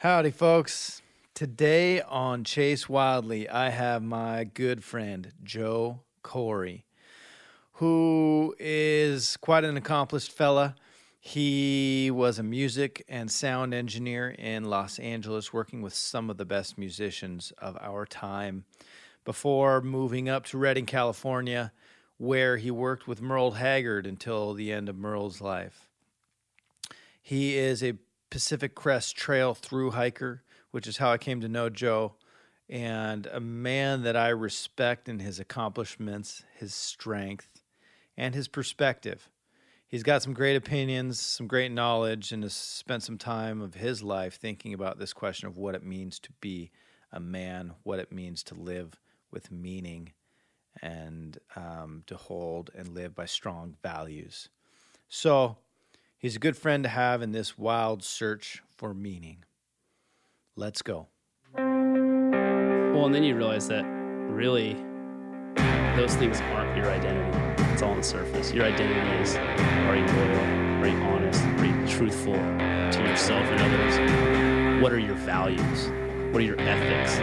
Howdy, folks. Today on Chase Wildly, I have my good friend Joe Corey, who is quite an accomplished fella. He was a music and sound engineer in Los Angeles, working with some of the best musicians of our time before moving up to Redding, California, where he worked with Merle Haggard until the end of Merle's life. He is a Pacific Crest Trail through hiker, which is how I came to know Joe, and a man that I respect in his accomplishments, his strength, and his perspective. He's got some great opinions, some great knowledge, and has spent some time of his life thinking about this question of what it means to be a man, what it means to live with meaning, and um, to hold and live by strong values. So, He's a good friend to have in this wild search for meaning. Let's go. Well, and then you realize that really those things aren't your identity. It's all on the surface. Your identity is are you loyal? Are you honest? Are you truthful to yourself and others? What are your values? What are your ethics?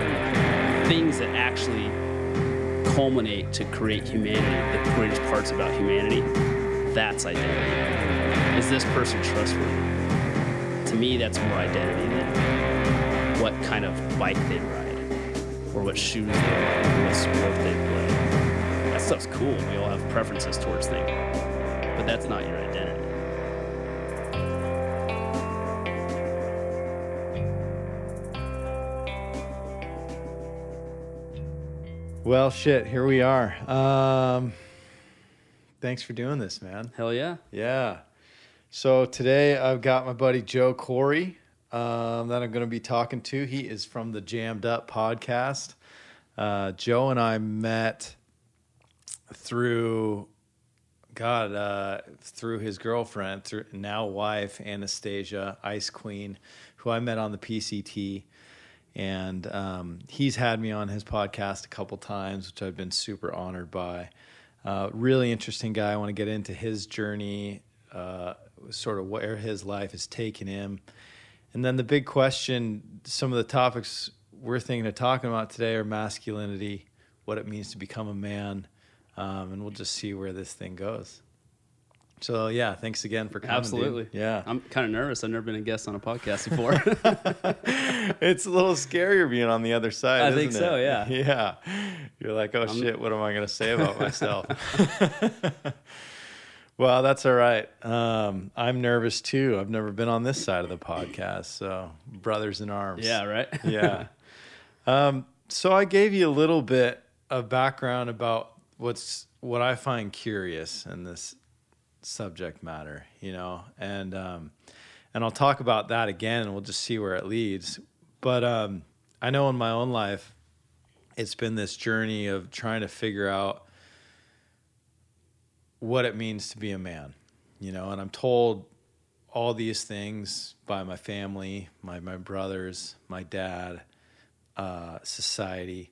Things that actually culminate to create humanity, the greatest parts about humanity. That's identity is this person trustworthy? To me, that's more identity than what kind of bike they ride, or what shoes they wear, or what sport they play. That stuff's cool. We all have preferences towards things, but that's not your identity. Well, shit, here we are. Um, thanks for doing this, man. Hell yeah. Yeah. So today I've got my buddy Joe Corey um, that I'm going to be talking to. He is from the Jammed Up podcast. Uh, Joe and I met through God, uh, through his girlfriend, through now wife Anastasia Ice Queen, who I met on the PCT, and um, he's had me on his podcast a couple times, which I've been super honored by. Uh, really interesting guy. I want to get into his journey uh, sort of where his life has taken him. And then the big question some of the topics we're thinking of talking about today are masculinity, what it means to become a man, um, and we'll just see where this thing goes. So yeah, thanks again for coming. Absolutely. Dude. Yeah. I'm kind of nervous. I've never been a guest on a podcast before. it's a little scarier being on the other side. I think so. It? Yeah. Yeah. You're like, oh I'm... shit, what am I going to say about myself? Well, that's all right. Um, I'm nervous too. I've never been on this side of the podcast, so brothers in arms. Yeah, right. yeah. Um, so I gave you a little bit of background about what's what I find curious in this subject matter, you know, and um, and I'll talk about that again, and we'll just see where it leads. But um, I know in my own life, it's been this journey of trying to figure out what it means to be a man, you know, and I'm told all these things by my family, my my brothers, my dad, uh, society,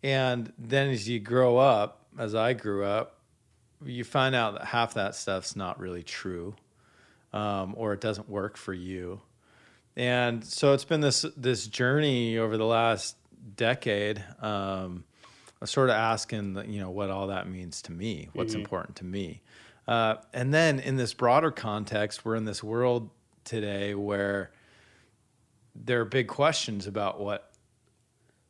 and then as you grow up, as I grew up, you find out that half that stuff's not really true, um, or it doesn't work for you, and so it's been this this journey over the last decade. Um, sort of asking, you know, what all that means to me, what's mm-hmm. important to me. Uh, and then in this broader context, we're in this world today where there are big questions about what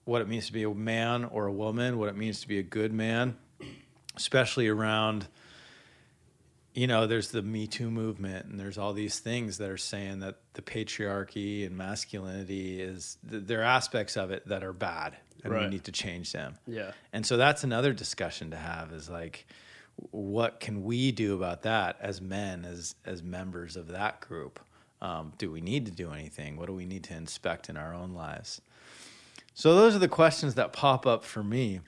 what it means to be a man or a woman, what it means to be a good man, especially around you know, there's the Me Too movement, and there's all these things that are saying that the patriarchy and masculinity is there are aspects of it that are bad, and right. we need to change them. Yeah, and so that's another discussion to have is like, what can we do about that as men, as as members of that group? Um, do we need to do anything? What do we need to inspect in our own lives? So those are the questions that pop up for me,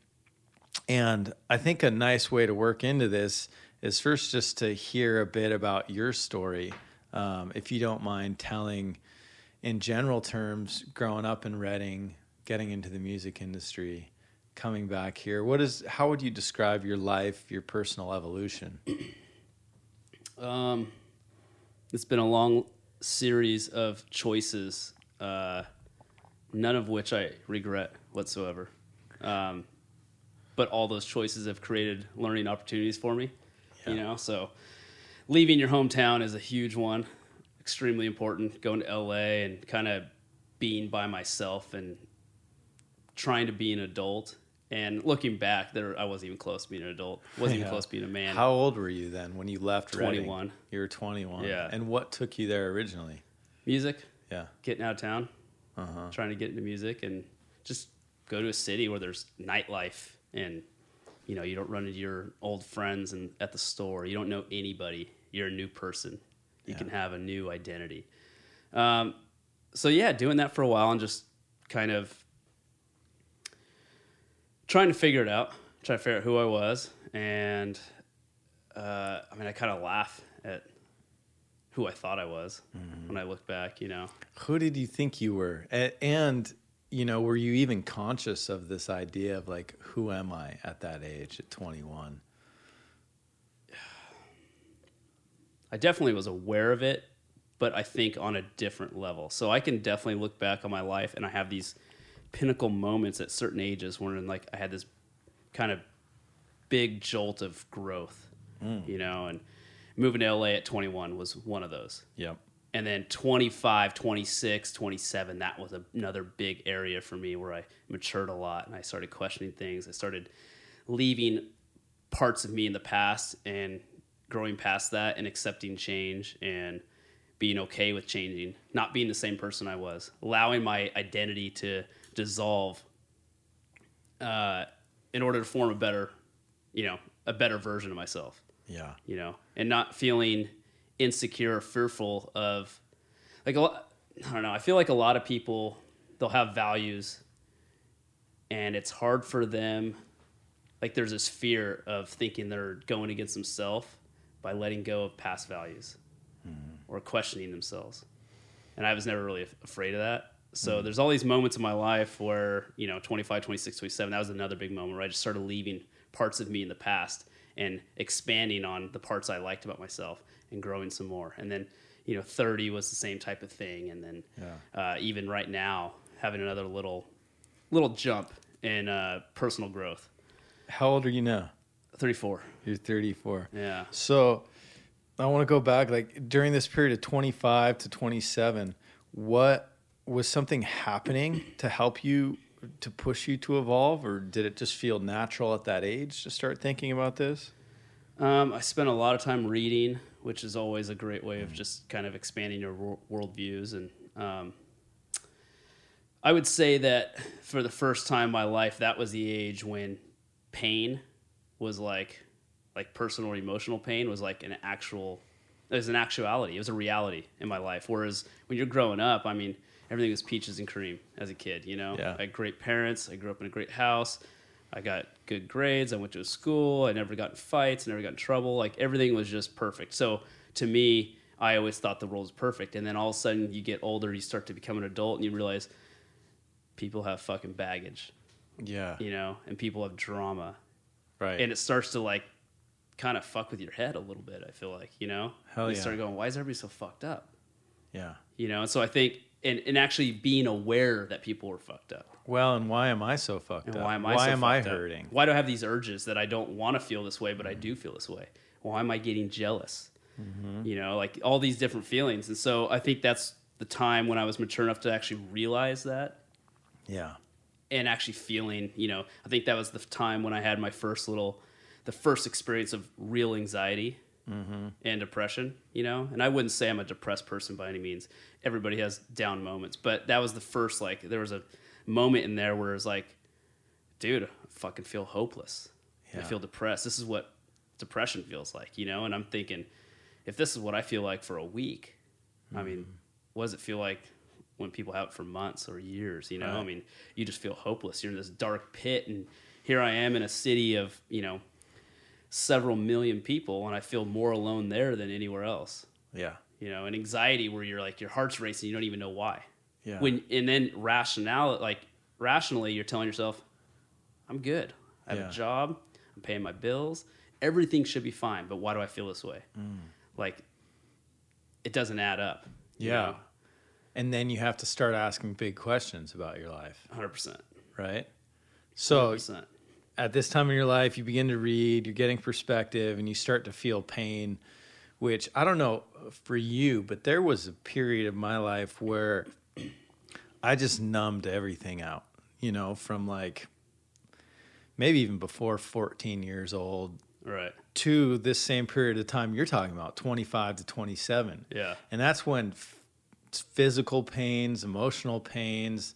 and I think a nice way to work into this is first just to hear a bit about your story, um, if you don't mind telling, in general terms, growing up in Redding, getting into the music industry, coming back here. What is? How would you describe your life, your personal evolution? Um, it's been a long series of choices. Uh, none of which I regret whatsoever. Um, but all those choices have created learning opportunities for me. You know, so leaving your hometown is a huge one, extremely important. Going to LA and kind of being by myself and trying to be an adult. And looking back, there I wasn't even close to being an adult. wasn't even close to being a man. How old were you then when you left? Redding? 21. You were 21. Yeah. And what took you there originally? Music, Yeah. getting out of town, Uh huh. trying to get into music, and just go to a city where there's nightlife and you know you don't run into your old friends and at the store. You don't know anybody. You're a new person. You Yeah. can have a new identity. Um, so yeah, doing that for a while and just kind of trying to figure it out, trying to figure out who I was, and uh, I mean, I kind of laugh at who I thought I was when I look back. You know, Who did you think you were? And, you know, were you even conscious of this idea of like, who am I at that age at 21? I definitely was aware of it, but I think on a different level. So I can definitely look back on my life and I have these pinnacle moments at certain ages when like I had this kind of big jolt of growth, mm. you know, and moving to LA at 21 was one of those. Yep. And then 25, 26, 27, that was another big area for me where I matured a lot and I started questioning things. I started leaving parts of me in the past and growing past that and accepting change and being okay with changing, not being the same person I was, allowing my identity to dissolve uh, in order to form a better, you know, a better version of myself Yeah. you know, and not feeling insecure or fearful of like a lot, I don't know. I feel like a lot of people they'll have values, and it's hard for them. Like there's this fear of thinking they're going against themselves by letting go of past values or questioning themselves, and I was never really af- afraid of that. So there's all these moments in my life where, you know, 25, 26, 27, that was another big moment where I just started leaving parts of me in the past and expanding on the parts I liked about myself and growing some more. And then, you know, 30 was the same type of thing. And then uh, even right now, having another little, little jump in uh, personal growth. How old are you now? 34. You're 34. Yeah. So I want to go back like during this period of 25 to 27, what was something happening to help you to push you to evolve or did it just feel natural at that age to start thinking about this? Um, I spent a lot of time reading, which is always a great way of just kind of expanding your wor- worldviews. And um, I would say that for the first time in my life, that was the age when pain was like, like personal or emotional pain was like an actual, it was an actuality. It was a reality in my life. Whereas when you're growing up, I mean, everything was peaches and cream as a kid. You know, Yeah. I had great parents. I grew up in a great house. I got good grades. I went to a school. I never got in fights. I never got in trouble. Like everything was just perfect. So to me, I always thought the world was perfect. And then all of a sudden, you get older, you start to become an adult, and you realize people have fucking baggage, Yeah. you know, and people have drama, Right. and it starts to like kind of fuck with your head a little bit. I feel like, you know, Hell you yeah. start going, why is everybody so fucked up? yeah. You know, and so I think, and, and actually being aware that people were fucked up. Well, and why am I so fucked And up? why am I why so am I fucked up? hurting? Why do I have these urges that I don't want to feel this way, but I do feel this way? Why am I getting jealous? Mm-hmm. You know, like all these different feelings. And so I think that's the time when I was mature enough to actually realize that Yeah. and actually feeling, you know, I think that was the time when I had my first little, the first experience of real anxiety Mm-hmm. and depression, you know. And I wouldn't say I'm a depressed person by any means. Everybody has down moments, but that was the first, like, there was a moment in there where it was like, dude, I fucking feel hopeless. I feel depressed. This is what depression feels like, you know. And I'm thinking, if this is what I feel like for a week, I mean, mm-hmm. what does it feel like when people have it for months or years? You know, I mean, you just feel hopeless. You're in this dark pit, and here I am in a city of you know several million people, and I feel more alone there than anywhere else. Yeah. You know, and anxiety where you're like your heart's racing, you don't even know why. Yeah. When and then rationale, like rationally, you're telling yourself, "I'm good. I have Yeah. a job. I'm paying my bills. Everything should be fine." But why do I feel this way? Mm. Like, it doesn't add up. Yeah. know? and then you have to start asking big questions about your life, 100%. right? So 100%. At this time in your life, you begin to read, you're getting perspective, and you start to feel pain, which I don't know for you, but there was a period of my life where I just numbed everything out, you know, from like maybe even before 14 years old Right. to this same period of time you're talking about, 25 to 27. Yeah. And that's when f- physical pains, emotional pains,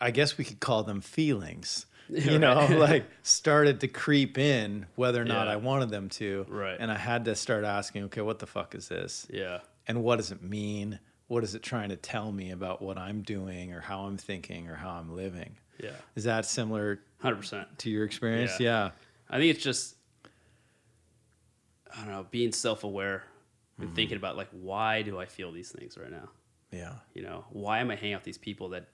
I guess we could call them feelings, you know, like started to creep in whether or not Yeah. I wanted them to. Right. And I had to start asking, okay, what the fuck is this? Yeah. And what does it mean? What is it trying to tell me about what I'm doing or how I'm thinking or how I'm living? Yeah. Is that similar 100%. to your experience? Yeah. Yeah. I think it's just I don't know, being self-aware and Mm-hmm. thinking about like why do I feel these things right now? Yeah. You know, why am I hanging out with these people that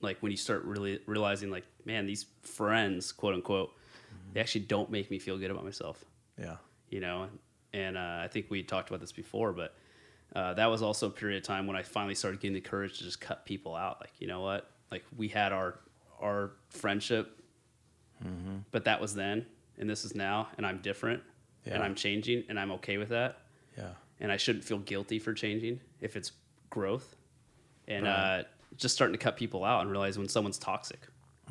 like when you start really realizing like, man, these friends, quote unquote, Mm-hmm. they actually don't make me feel good about myself. Yeah. you know and uh, i think we talked about this before but uh, that was also a period of time when i finally started getting the courage to just cut people out like you know what like we had our our friendship but that was then and this is now and i'm different and i'm changing and i'm okay with that Yeah. and i shouldn't feel guilty for changing if it's growth and Right. uh, just starting to cut people out and realize when someone's toxic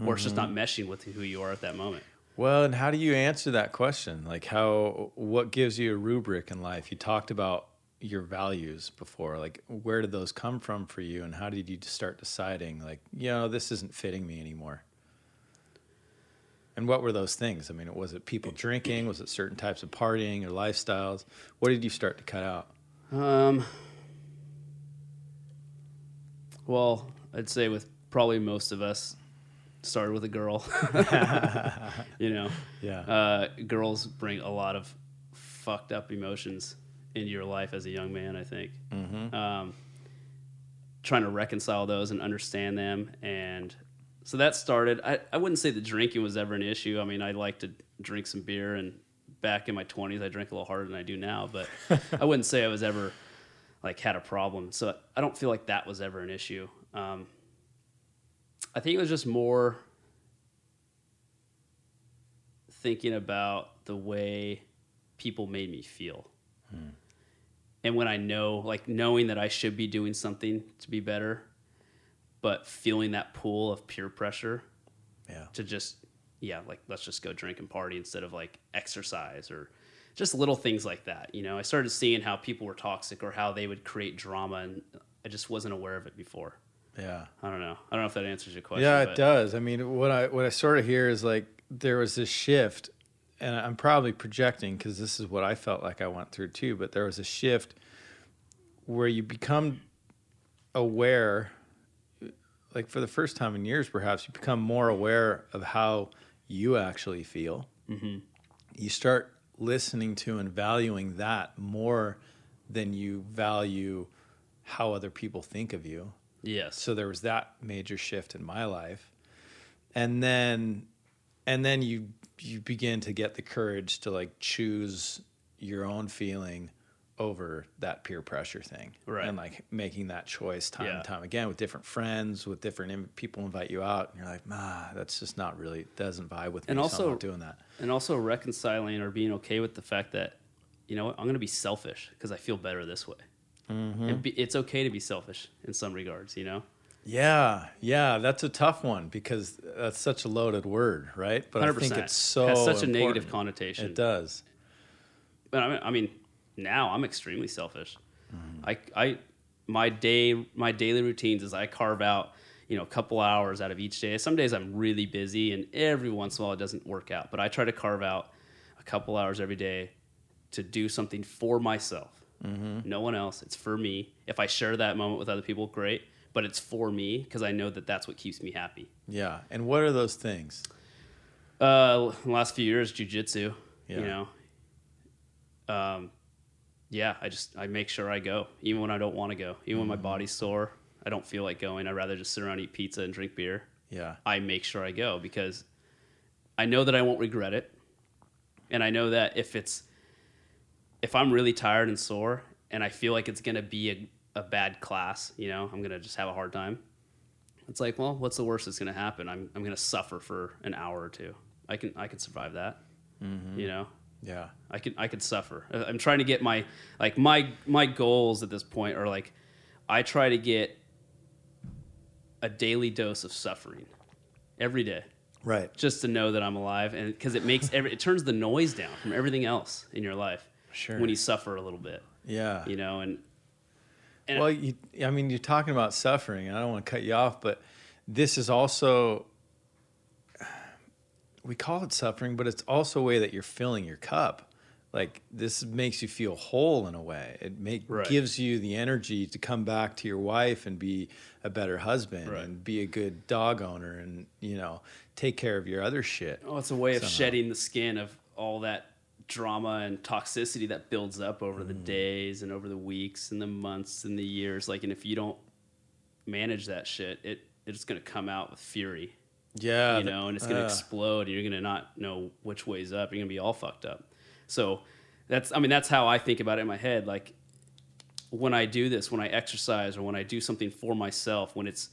or it's just not meshing with who you are at that moment Well, and how do you answer that question? Like, how, what gives you a rubric in life? You talked about your values before. Like, where did those come from for you? And how did you start deciding, like, you know, this isn't fitting me anymore? And what were those things? I mean, was it people drinking? Was it certain types of partying or lifestyles? What did you start to cut out? Um, well, I'd say with probably most of us started with a girl. you know, Yeah. uh, girls bring a lot of fucked up emotions into your life as a young man. I think. Mm-hmm. Um, trying to reconcile those and understand them, and so that started. I, I wouldn't say that drinking was ever an issue. I mean, I like to drink some beer, and back in my twenties, I drank a little harder than I do now. But I wouldn't say I was ever like had a problem. So I don't feel like that was ever an issue. Um, I think it was just more thinking about the way people made me feel. And when I know, like knowing that I should be doing something to be better, but feeling that pull of peer pressure Yeah. to just, yeah, like let's just go drink and party instead of like exercise or just little things like that. You know, I started seeing how people were toxic or how they would create drama, and I just wasn't aware of it before. Yeah. I don't know. I don't know if that answers your question. Yeah, it but- does. I mean, what I what I sort of hear is like there was this shift, and I'm probably projecting because this is what I felt like I went through too. But there was a shift where you become aware, like for the first time in years, perhaps you become more aware of how you actually feel. Mhm. You start listening to and valuing that more than you value how other people think of you. Yes. So there was that major shift in my life. And then and then you you begin to get the courage to like choose your own feeling over that peer pressure thing. Right. And like making that choice time Yeah. and time again with different friends, with different in- people invite you out and you're like, "Ah, that's just not really doesn't vibe with me." And so I'm also- not doing that. and also reconciling or being okay with the fact that you know what i'm going to be selfish because i feel better this way Mm-hmm. and be, it's okay to be selfish in some regards you know Yeah, yeah, that's a tough one because that's such a loaded word, right? But 100% I think it's so has such a negative connotation It does. but I mean, I mean now i'm extremely selfish Mm-hmm. i i my day my daily routines is i carve out you know a couple hours out of each day some days i'm really busy and every once in a while it doesn't work out but i try to carve out a couple hours every day to do something for myself Mm-hmm. no one else it's for me if i share that moment with other people great but it's for me because i know that that's what keeps me happy Yeah. And what are those things? uh, last few years, jujitsu. Yeah. You know, um, yeah. I just I make sure I go, even when I don't want to go, even when my mm-hmm. body's sore. I don't feel like going. I'd rather just sit around, eat pizza, and drink beer. Yeah. I make sure I go because I know that I won't regret it, and I know that if it's if I'm really tired and sore, and I feel like it's gonna be a a bad class, you know, I'm gonna just have a hard time. It's like, well, what's the worst that's gonna happen? I'm I'm gonna suffer for an hour or two. I can I can survive that. Mm-hmm. You know, Yeah. I could I could suffer. I'm trying to get my like my my goals at this point are like I try to get a daily dose of suffering every day Right. just to know that I'm alive and because it makes every it turns the noise down from everything else in your life Sure. when you suffer a little bit Yeah. you know and and Well, you, I mean, you're talking about suffering, and I don't want to cut you off, but this is also, we call it suffering, but it's also a way that you're filling your cup. Like this makes you feel whole in a way. It make, Right. gives you the energy to come back to your wife and be a better husband Right. and be a good dog owner and you know take care of your other shit. oh, it's a way of shedding the skin of all that drama and toxicity that builds up over Mm. the days and over the weeks and the months and the years like and if you don't manage that shit it it's going to come out with fury Yeah, you know, and it's gonna uh, explode. And you're gonna not know which way's up. You're gonna be all fucked up. So that's, I mean, that's how I think about it in my head. Like when I do this, when I exercise, or when I do something for myself, when it's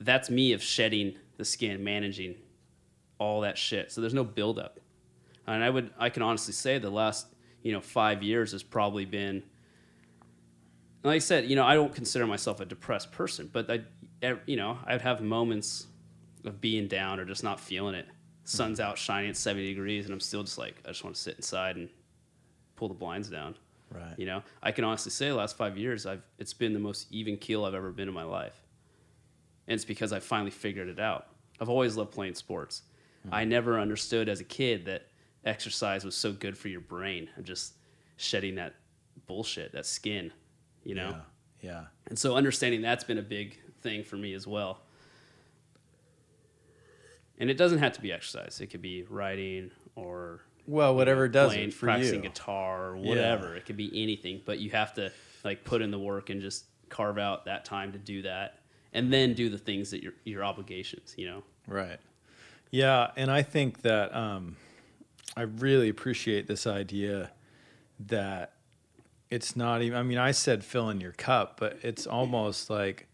that's me of shedding the skin, managing all that shit. So there's no buildup. And I would, I can honestly say the last, you know, five years has probably been. Like I said, you know, I don't consider myself a depressed person, but I, you know, I'd have moments of being down or just not feeling it. Hmm. Sun's out shining at 70 degrees, and I'm still just like, I just want to sit inside and pull the blinds down. right. You know, I can honestly say the last five years, I've it's been the most even keel I've ever been in my life, and it's because I finally figured it out. I've always loved playing sports. Hmm. I never understood as a kid that exercise was so good for your brain and just shedding that bullshit, that skin, you know. Yeah. Yeah. And so understanding that's been a big thing for me as well. And it doesn't have to be exercise. It could be writing or Well, whatever does playing, it for practicing you. guitar or Yeah. whatever. It could be anything, but you have to like put in the work and just carve out that time to do that, and then do the things that your your obligations. You know. Right. Yeah, and I think that um, I really appreciate this idea that it's not even. I mean, I said fill in your cup, but it's almost like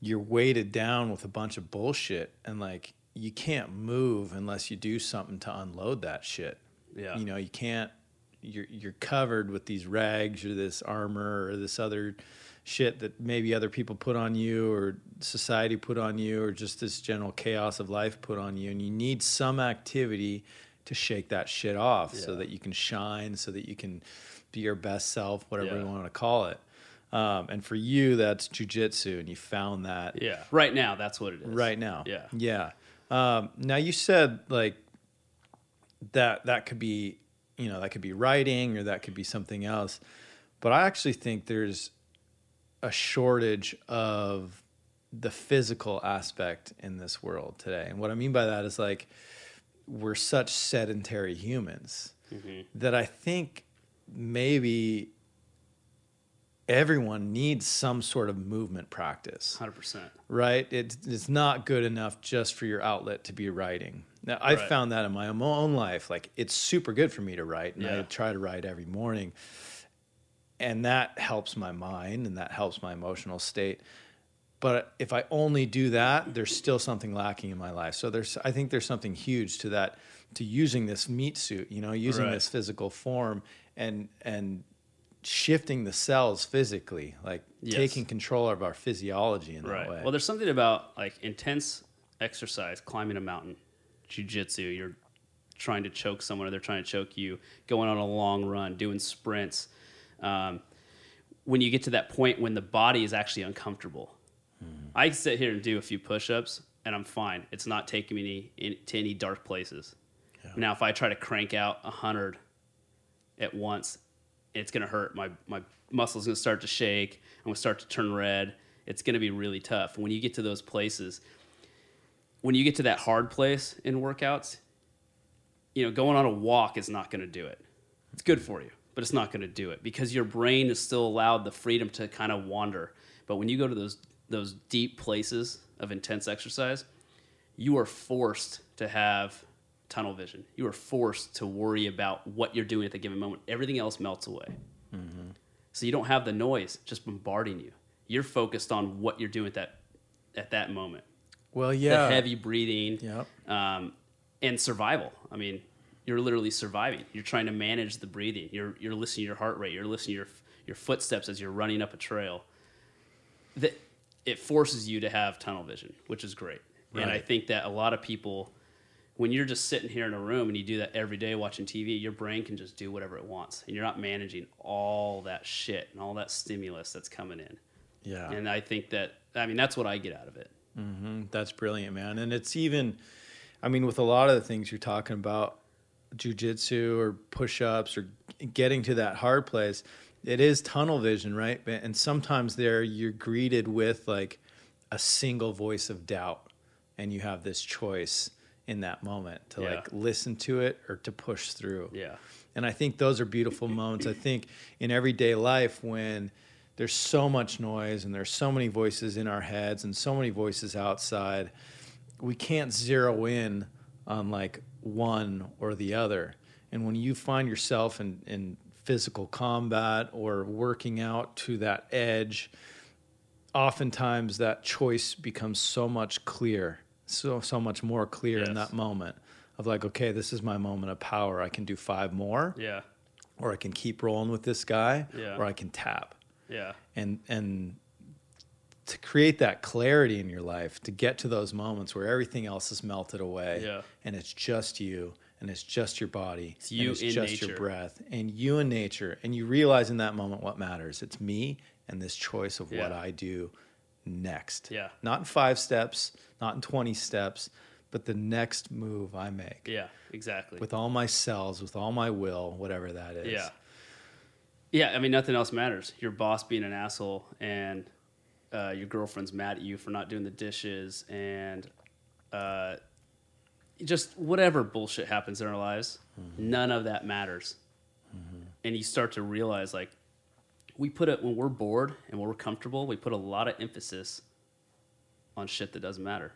you're weighted down with a bunch of bullshit, and like you can't move unless you do something to unload that shit. Yeah. You know, you can't. You're you're covered with these rags or this armor or this other shit that maybe other people put on you or society put on you or just this general chaos of life put on you and you need some activity to shake that shit off so that you can shine so that you can be your best self whatever Yeah. you want to call it um, and for you that's jujitsu and you found that Yeah. Right now, that's what it is. right now. Yeah. Yeah. Um, now you said like that that could be, you know, that could be writing or that could be something else. But I actually think there's a shortage of the physical aspect in this world today. And what I mean by that is like we're such sedentary humans that I think maybe everyone needs some sort of movement practice Hundred percent. right? It's, it's not good enough just for your outlet to be writing. Now, I've Right. found that in my own life. Like, it's super good for me to write, and I try to write every morning. And that helps my mind and that helps my emotional state. But if I only do that, there's still something lacking in my life. So there's, I think there's something huge to that, to using this meat suit, you know, using Right. this physical form and and shifting the cells physically, like Yes. taking control of our physiology in that Right. way. Well, there's something about like intense exercise, climbing a mountain, jujitsu. You're trying to choke someone, or they're trying to choke you. Going on a long run, doing sprints. Um, when you get to that point when the body is actually uncomfortable, I sit here and do a few push-ups, and I'm fine. It's not taking me any, to any dark places. Now, if I try to crank out a hundred at once, it's gonna hurt. My my muscles gonna start to shake. I'm gonna start to turn red. It's gonna be really tough. When you get to those places, when you get to that hard place in workouts, you know, going on a walk is not gonna do it. It's good for you, but it's not gonna do it because your brain is still allowed the freedom to kind of wander. But when you go to those those deep places of intense exercise, you are forced to have tunnel vision. You are forced to worry about what you're doing at the given moment. Everything else melts away. So you don't have the noise just bombarding you. You're focused on what you're doing at that at that moment. Well, yeah. The heavy breathing, Yep. um, and survival. I mean, you're literally surviving. You're trying to manage the breathing. You're you're listening to your heart rate. You're listening to your your footsteps as you're running up a trail. That it forces you to have tunnel vision, which is great. And I think that a lot of people, when you're just sitting here in a room and you do that every day watching TV, your brain can just do whatever it wants, and you're not managing all that shit and all that stimulus that's coming in. Yeah. And I think that I mean that's what I get out of it. Mm, That's brilliant, man. And it's even, I mean, with a lot of the things you're talking about, jujitsu or push ups or getting to that hard place, it is tunnel vision, right? And sometimes there you're greeted with like a single voice of doubt, and you have this choice in that moment to Yeah. like listen to it or to push through. Yeah. And I think those are beautiful moments. I think in everyday life, when there's so much noise and there's so many voices in our heads and so many voices outside, we can't zero in on like one or the other. And when you find yourself in, in physical combat or working out to that edge, oftentimes that choice becomes so much clear, so so much more clear in that moment of like, okay, this is my moment of power. I can do five more, Yeah. or I can keep rolling with this guy, Yeah. or I can tap. Yeah. And and to create that clarity in your life, to get to those moments where everything else is melted away, Yeah. and it's just you, and it's just your body, It's you and it's in just your nature. breath, and you in nature, and you realize in that moment what matters. It's me and this choice of what I do next. Yeah. Not in five steps, not in 20 steps, but the next move I make Yeah. Exactly. with all my cells, with all my will, whatever that is. Yeah. Yeah, I mean, nothing else matters. Your boss being an asshole and uh, your girlfriend's mad at you for not doing the dishes and uh, just whatever bullshit happens in our lives, none of that matters. And you start to realize, like, we put it when we're bored and when we're comfortable, we put a lot of emphasis on shit that doesn't matter.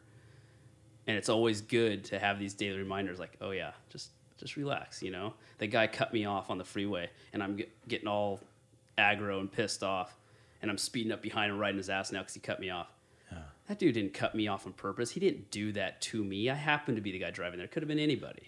And it's always good to have these daily reminders, like, oh yeah, just just relax. You know, the guy cut me off on the freeway, and I'm get, getting all aggro and pissed off, and I'm speeding up behind him, riding his ass now because he cut me off. That dude didn't cut me off on purpose. He didn't do that to me. I happened to be the guy driving there. Could have been anybody.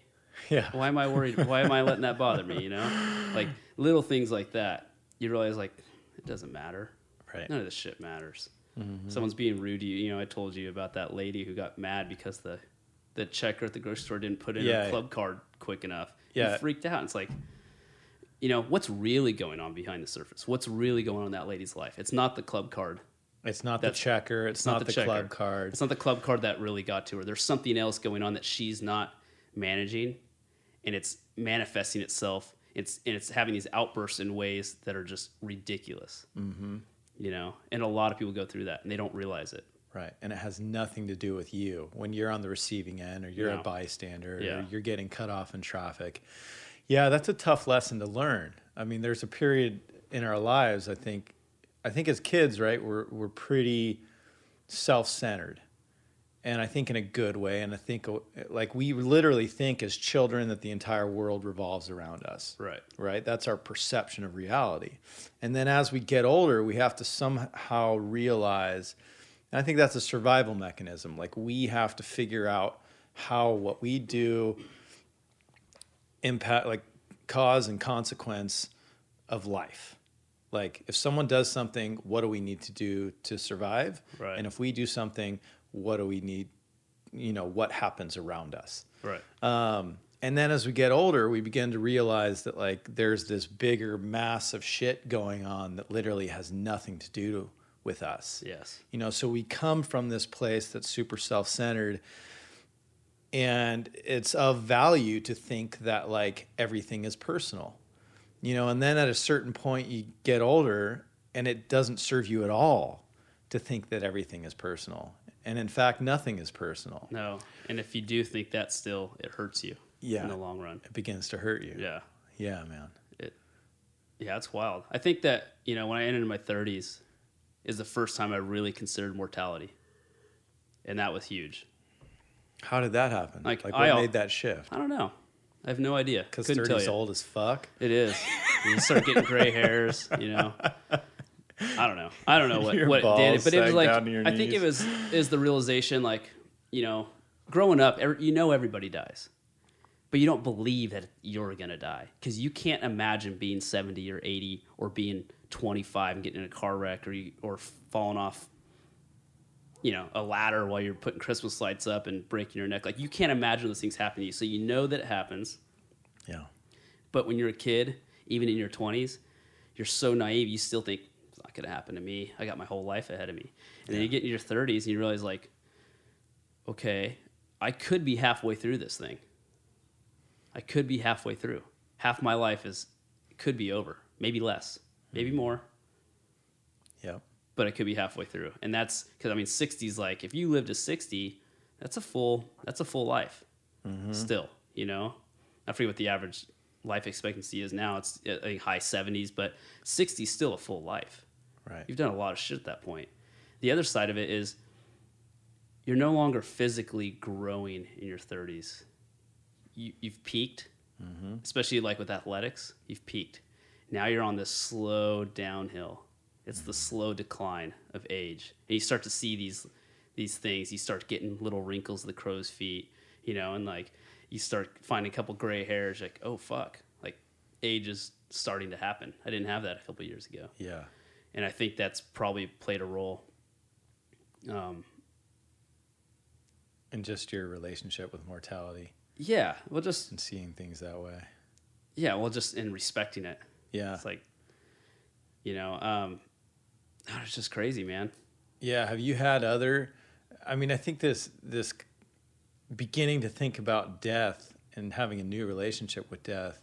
Yeah. Why am I worried? Why am I letting that bother me? You know, like little things like that. You realize like it doesn't matter. Right. None of this shit matters. Mm-hmm. Someone's being rude to you. You know, I told you about that lady who got mad because the the checker at the grocery store didn't put in Yeah. her club card quick enough. Yeah. You freaked out. It's like, you know, what's really going on behind the surface? What's really going on in that lady's life? It's not the club card. It's not That's- the checker. It's, not, the, checker. club card. It's not the club card that really got to her. There's something else going on that she's not managing, and it's manifesting itself. It's and it's having these outbursts in ways that are just ridiculous. Mm-hmm. You know, and a lot of people go through that and they don't realize it. Right. And it has nothing to do with you when you're on the receiving end or you're a bystander Yeah. or you're getting cut off in traffic. Yeah, that's a tough lesson to learn. I mean, there's a period in our lives, I think, I think as kids, right, we're, we're pretty self centered. And I think in a good way. And I think, uh, like, we literally think as children that the entire world revolves around us Right. right? That's our perception of reality. And then as we get older, we have to somehow realize, and I think that's a survival mechanism. Like we have to figure out how what we do impact, like cause and consequence of life. Like if someone does something, what do we need to do to survive? Right. And if we do something, what do we need? You know, what happens around us? Right. Um, and then as we get older, we begin to realize that like there's this bigger mass of shit going on that literally has nothing to do with us. yes. You know, so we come from this place that's super self-centered and it's of value to think that like everything is personal. You know, and then at a certain point you get older and it doesn't serve you at all to think that everything is personal. And in fact, nothing is personal. No. And if you do think that still, it hurts you. Yeah. In the long run. It begins to hurt you. Yeah. Yeah, man. It. Yeah, it's wild. I think that you know when I entered my 30s is the first time I really considered mortality, and that was huge. How did that happen? Like, Like, I what al- made that shift? I don't know. I have no idea. Because Couldn't tell 30's old as fuck. It is. You start getting gray hairs, you know. I don't know. I don't know what, Your what it did, balls but it was like down to your I think it was is the realization like you know, growing up, every, you know everybody dies, but you don't believe that you're gonna die because you can't imagine being seventy or eighty or being twenty five and getting in a car wreck or you, or falling off. You know, a ladder while you're putting Christmas lights up and breaking your neck. Like you can't imagine those things happening to you. So you know that it happens. Yeah. But when you're a kid, even in your 20s, you're so naive, you still think not going to happen to me. I got my whole life ahead of me. And then you get in your 30s and you realize, like, okay, I could be halfway through this thing. I could be halfway through. Half my life is could be over, maybe less, maybe more, Yeah. but it could be halfway through. And that's because I mean, 60 is like if you live to 60, that's a full that's a full life. Still, you know, I forget what the average life expectancy is now. It's uh, I think high 70s, but 60 is still a full life. Right. You've done a lot of shit at that point. The other side of it is you're no longer physically growing in your 30s. You, you've peaked, mm-hmm. especially like with athletics. You've peaked. Now you're on this slow downhill. It's the mm-hmm. slow decline of age, and you start to see these these things. You start getting little wrinkles of the crow's feet, you know, and like you start finding a couple gray hairs. Like, oh fuck, like age is starting to happen. I didn't have that a couple years ago Yeah. And I think that's probably played a role. Um, And just your relationship with mortality yeah, well, just and seeing things that way. yeah, well, just in respecting it. Yeah. It's like, you know, um, oh, it's just crazy, man. Yeah. Have you had other? I mean, I think this this beginning to think about death and having a new relationship with death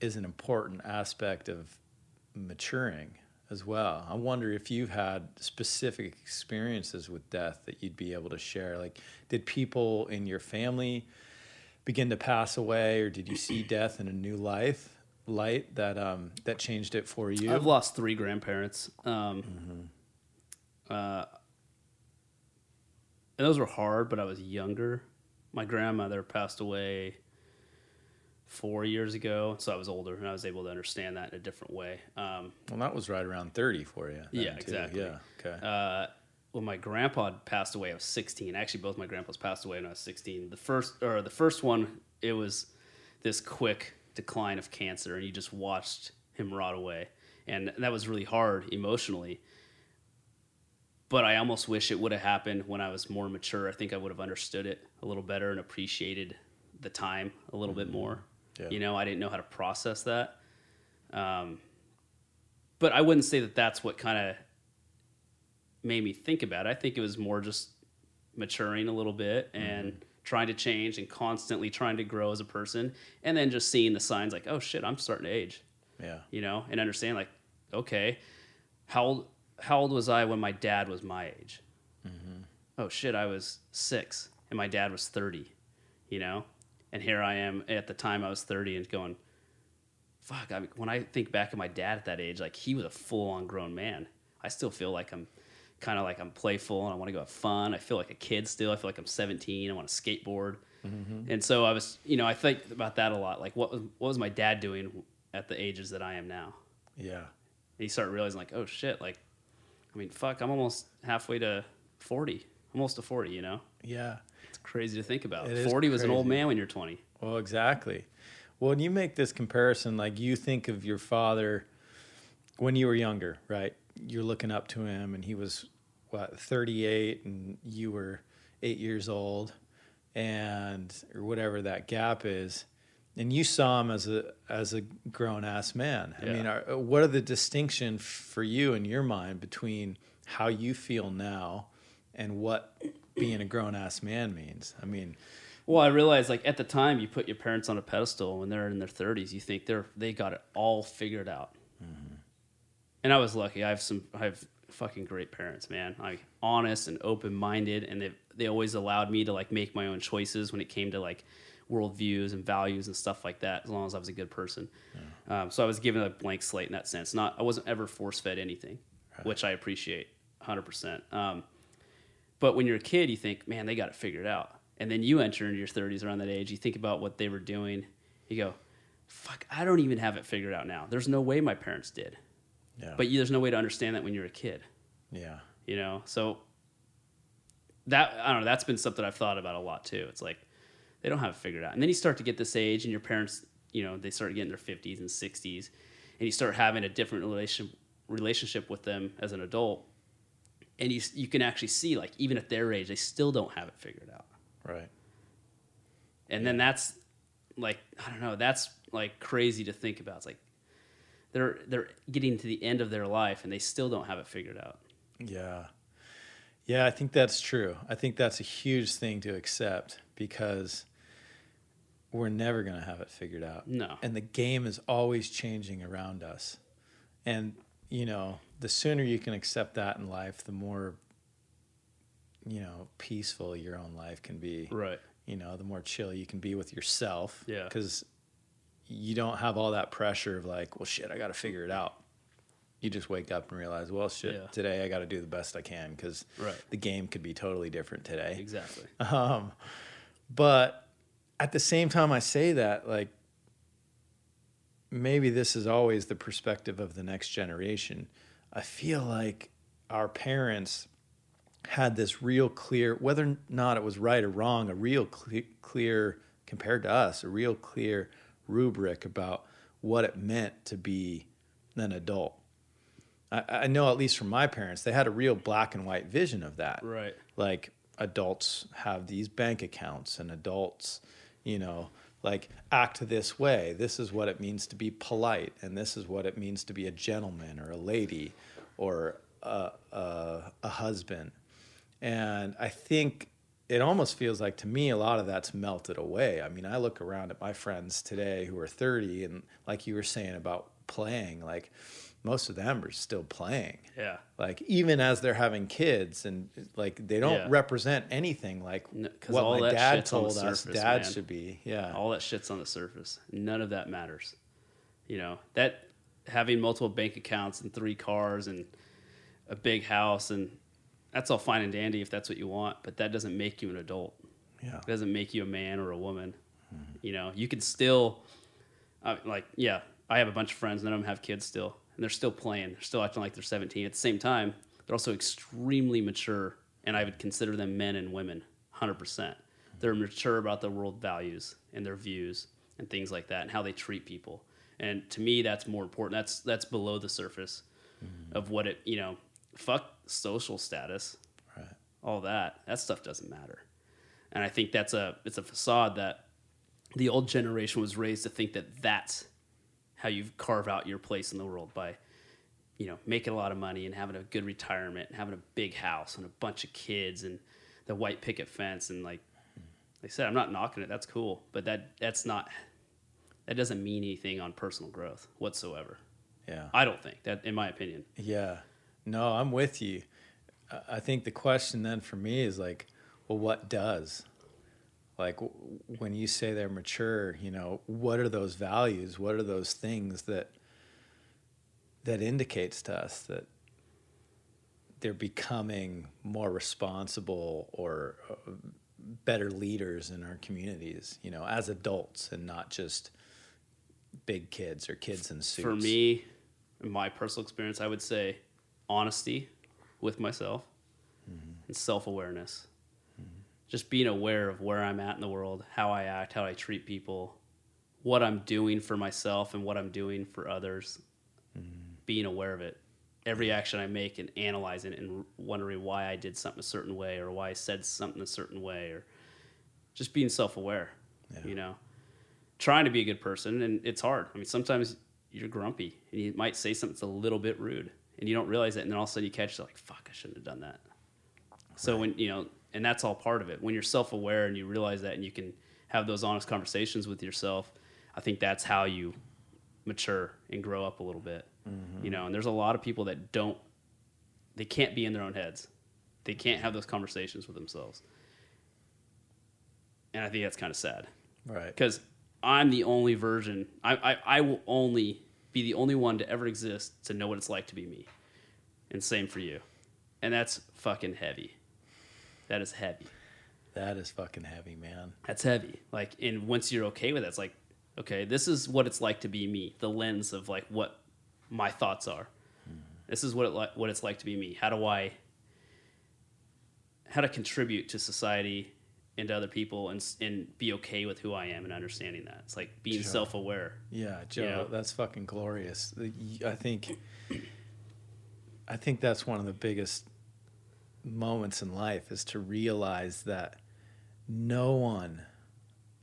is an important aspect of maturing as well. I wonder if you've had specific experiences with death that you'd be able to share. Like, did people in your family begin to pass away, or did you see death in a new life light that um, that changed it for you? I've lost three grandparents. Um, mm-hmm. uh, and those were hard, but I was younger. My grandmother passed away four years ago, so I was older and I was able to understand that in a different way. Um, Well, that was right around 30 for you. Yeah, too. exactly. Yeah, okay. uh, when my grandpa passed away, I was 16. Actually, both my grandpas passed away when I was 16. The first, or the first one, it was this quick decline of cancer, and you just watched him rot away, and that was really hard emotionally. But I almost wish it would have happened when I was more mature. I think I would have understood it a little better and appreciated the time a little bit more. Yeah. You know, I didn't know how to process that. Um, but I wouldn't say that that's what kind of made me think about it. I think it was more just maturing a little bit and trying to change and constantly trying to grow as a person and then just seeing the signs like, oh shit, I'm starting to age, yeah. you know, and understand like, okay, how old, how old was I when my dad was my age? Oh shit, I was six and my dad was 30, you know? And here I am at the time I was 30 and going, fuck, I mean, when I think back at my dad at that age, like he was a full on grown man. I still feel like I'm kind of like I'm playful and I want to go have fun. I feel like a kid still. I feel like I'm 17. I want to skateboard. Mm-hmm. And so I was, you know, I think about that a lot. Like, what was what was my dad doing at the ages that I am now? Yeah. And you start realizing, like, oh shit, like, I mean, fuck, I'm almost halfway to 40, almost to 40. You know, Yeah. Crazy to think about. It is 40 was an old man when you're 20. Well, exactly. Well, when you make this comparison, like you think of your father when you were younger, right? You're looking up to him, and he was what 38, and you were eight years old, and or whatever that gap is, and you saw him as a as a grown ass man. I mean, are, uh, what are the distinction for you in your mind between how you feel now and what being a grown ass man means? I mean, Well, I realized like at the time you put your parents on a pedestal when they're in their 30s, you think they're they got it all figured out. And I was lucky. I have some I have fucking great parents, man. Like honest and open minded, and they they always allowed me to like make my own choices when it came to like worldviews and values and stuff like that. As long as I was a good person, um, so I was given a blank slate in that sense. Not I wasn't ever force fed anything, which I appreciate 100. percent um, But when you're a kid, you think, man, they got it figured out. And then you enter into your 30s around that age, you think about what they were doing. You go, fuck, I don't even have it figured out now. There's no way my parents did. Yeah. But you, there's no way to understand that when you're a kid, yeah. you know? So that, I don't know, that's been something I've thought about a lot too. It's like they don't have it figured out. And then you start to get this age and your parents, you know, they start getting their 50s and 60s and you start having a different relation, relationship with them as an adult. And you, you can actually see, like, even at their age, they still don't have it figured out. Right. and then that's like I don't know. That's like crazy to think about. It's like they're they're getting to the end of their life and they still don't have it figured out. Yeah. Yeah, I think that's true. I think that's a huge thing to accept because we're never going to have it figured out. No. And the game is always changing around us. And, you know, the sooner you can accept that in life, the more, you know, peaceful your own life can be. Right. You know, the more chill you can be with yourself. Yeah. Because you don't have all that pressure of like, well, shit, I got to figure it out. You just wake up and realize, well, shit, Yeah. today I got to do the best I can because Right. the game could be totally different today. Exactly. Um, but at the same time, I say that like maybe this is always the perspective of the next generation. I feel like our parents had this real clear, whether or not it was right or wrong, a real clear, clear compared to us, a real clear rubric about what it meant to be an adult. I, I know, at least from my parents, they had a real black and white vision of that Right. like adults have these bank accounts and adults you know like act this way. This is what it means to be polite and this is what it means to be a gentleman or a lady or a, a, a husband. And i think it almost feels like to me a lot of that's melted away. I mean i look around at my friends today who are 30 and like you were saying about playing like most of them are still playing Yeah. like even as they're having kids and like they don't Yeah. represent anything like No, what all my that dad shit's on the told us surface, dad man. should be yeah All that shit's on the surface. None of that matters. You know, that having multiple bank accounts and three cars and a big house and that's all fine and dandy if that's what you want, but that doesn't make you an adult. yeah It doesn't make you a man or a woman. You know, you can still, uh, like, yeah, I have a bunch of friends, none of them have kids still, and they're still playing. They're still acting like they're 17. At the same time, they're also extremely mature, and I would consider them men and women, 100%. They're mature about their world values and their views and things like that, and how they treat people. And to me, that's more important. That's that's below the surface mm-hmm. of what it, you know, fuck social status, right all that. That stuff doesn't matter. And I think that's a it's a facade that the old generation was raised to think that that's how you carve out your place in the world by you know making a lot of money and having a good retirement and having a big house and a bunch of kids and the white picket fence and like like I said I'm not knocking it. That's cool. But that that's not that doesn't mean anything on personal growth whatsoever. Yeah. I don't think that in my opinion. Yeah. No i'm with you. I- i think the question then for me is like well what does like w- when you say they're mature you know what are those values? What are those things that that indicates to us that they're becoming more responsible or uh, better leaders in our communities you know as adults and not just big kids or kids in suits? For me, in my personal experience, I would say honesty with myself and self awareness. Just being aware of where I'm at in the world, how I act, how I treat people, what I'm doing for myself and what I'm doing for others. Mm-hmm. Being aware of it. Every action I make and analyzing it and wondering why I did something a certain way or why I said something a certain way or just being self aware, Yeah. you know trying to be a good person and it's hard i mean sometimes you're grumpy and you might say something that's a little bit rude and you don't realize it and then all of a sudden you catch like fuck i shouldn't have done that so when you know and that's all part of it. When you're self-aware and you realize that and you can have those honest conversations with yourself i think that's how you mature and grow up a little bit you know? And there's a lot of people that don't they can't be in their own heads. They can't have those conversations with themselves. And i think that's kind of sad. Right. Because I'm the only version. I, I I will only be the only one to ever exist to know what it's like to be me, and same for you, and that's fucking heavy. That is heavy. that is fucking heavy man That's heavy. Like, and once you're okay with it, it's like Okay, this is what it's like to be me. The lens of like what my thoughts are. Mm-hmm. This is what it li- what it's like to be me. How do I how to contribute to society and to other people and and be okay with who I am and understanding that. It's like being Sure. self-aware. Yeah, Joe, Yeah. that's fucking glorious. I think, I think that's one of the biggest moments in life is to realize that no one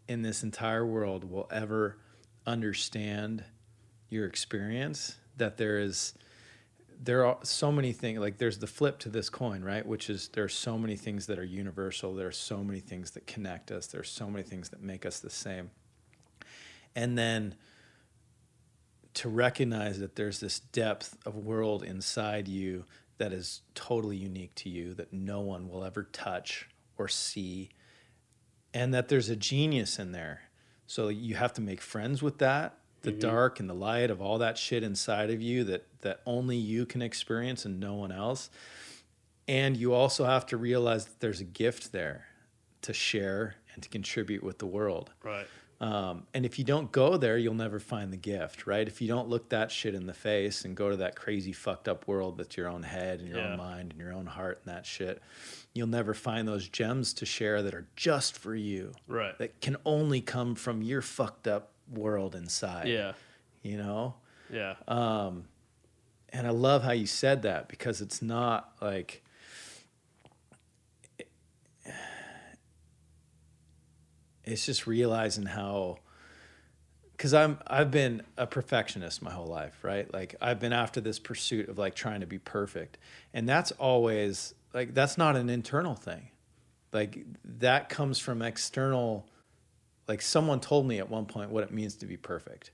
in this entire world will ever understand your experience. That there is, there are so many things. Like there's the flip to this coin, right? Which is there are so many things that are universal. There are so many things that connect us. There are so many things that make us the same. And then to recognize that there's this depth of world inside you that is totally unique to you that no one will ever touch or see and that there's a genius in there. So you have to make friends with that the mm-hmm. dark and the light of all that shit inside of you that that only you can experience and no one else. And you also have to realize that there's a gift there to share and to contribute with the world. Right. Um, and if you don't go there, you'll never find the gift, right? If you don't look that shit in the face and go to that crazy fucked up world that's your own head and your Yeah. own mind and your own heart and that shit, you'll never find those gems to share that are just for you, Right. that can only come from your fucked up world inside. Yeah. You know? Yeah. Um, and I love how you said that because it's not like it's just realizing how because I'm I've been a perfectionist my whole life, right? Like I've been after this pursuit of like trying to be perfect, and that's always like that's not an internal thing, like that comes from external. Like someone told me at one point what it means to be perfect,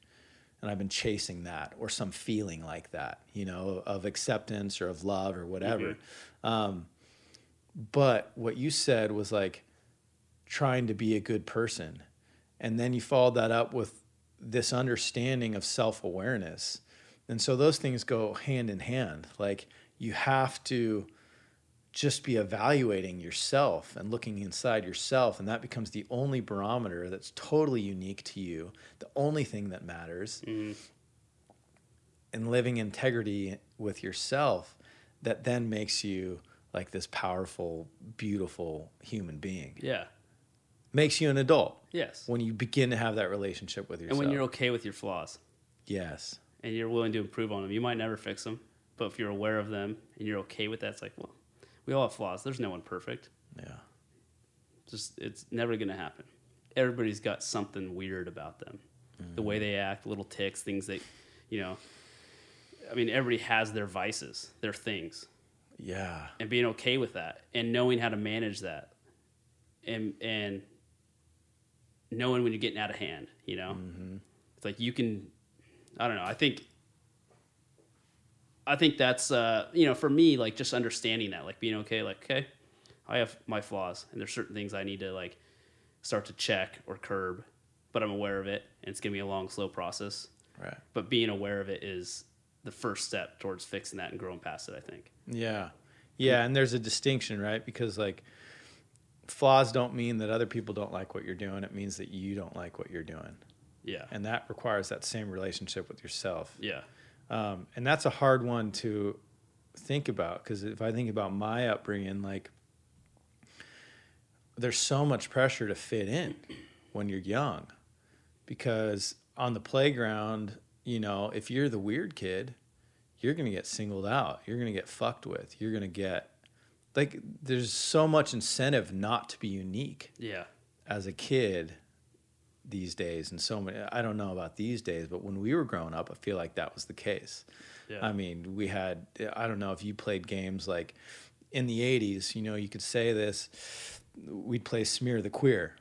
and I've been chasing that or some feeling like that, you know, of acceptance or of love or whatever. Um, but what you said was like trying to be a good person. And then you followed that up with this understanding of self awareness. And so those things go hand in hand. Like you have to just be evaluating yourself and looking inside yourself. And that becomes the only barometer that's totally unique to you, the only thing that matters. Mhm. And living integrity with yourself that then makes you like this powerful, beautiful human being Yeah. Makes you an adult Yes. when you begin to have that relationship with yourself. And when you're okay with your flaws yes, and you're willing to improve on them, you might never fix them, but if you're aware of them and you're okay with that, it's like, well, we all have flaws. There's no one perfect. yeah, Just it's never going to happen. Everybody's got something weird about them. The way mm. they act, little ticks, things that, you know, I mean, everybody has their vices, their things, yeah, and being okay with that and knowing how to manage that and and knowing when you're getting out of hand, you know? It's like you can I don't know, I think I think that's uh, you know, for me, like just understanding that, like being okay, like, okay, I have my flaws and there's certain things I need to like start to check or curb, but I'm aware of it and it's gonna be a long, slow process. right, But being aware of it is the first step towards fixing that and growing past it, I think. yeah, yeah. And there's a distinction, right? Because like flaws don't mean that other people don't like what you're doing. It means that you don't like what you're doing, Yeah. and that requires that same relationship with yourself. Yeah. um, and that's a hard one to think about because if I think about my upbringing, like there's so much pressure to fit in when you're young, because on the playground, you know, if you're the weird kid, you're gonna get singled out. You're gonna get fucked with. You're gonna get like there's so much incentive not to be unique Yeah. as a kid these days and so many i don't know about these days but when we were growing up i feel like that was the case Yeah. i mean we had i don't know if you played games like in the 80s you know you could say this we'd play smear the queer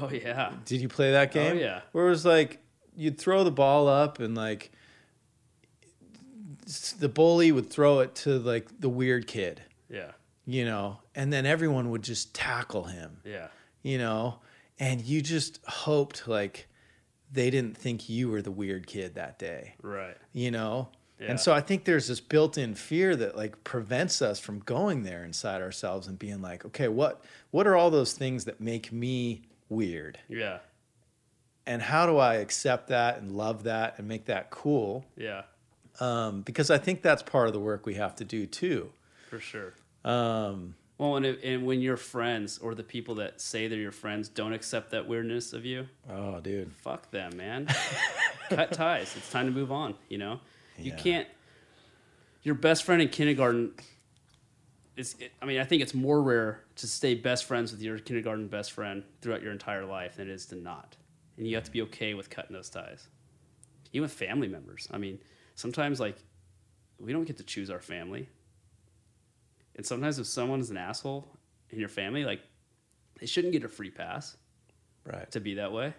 oh yeah. did you play that oh, game Oh, yeah. where it was like you'd throw the ball up and like the bully would throw it to like the weird kid Yeah. You know and then everyone would just tackle him Yeah. you know, and you just hoped like they didn't think you were the weird kid that day, Right. you know? Yeah. And so I think there's this built-in fear that like prevents us from going there inside ourselves and being like, okay, what what are all those things that make me weird? Yeah. and how do I accept that and love that and make that cool? Yeah, Um, because I think that's part of the work we have to do too. for sure. Um, Well, and, if, and when your friends or the people that say they're your friends don't accept that weirdness of you, oh, dude. fuck them, man. Cut ties. It's time to move on. You know, you can't. Your best friend in kindergarten is. I mean, I think it's more rare to stay best friends with your kindergarten best friend throughout your entire life than it is to not. And you have to be okay with cutting those ties, even with family members. I mean, sometimes like we don't get to choose our family, and sometimes if someone's an asshole in your family, like they shouldn't get a free pass Right. to be that way.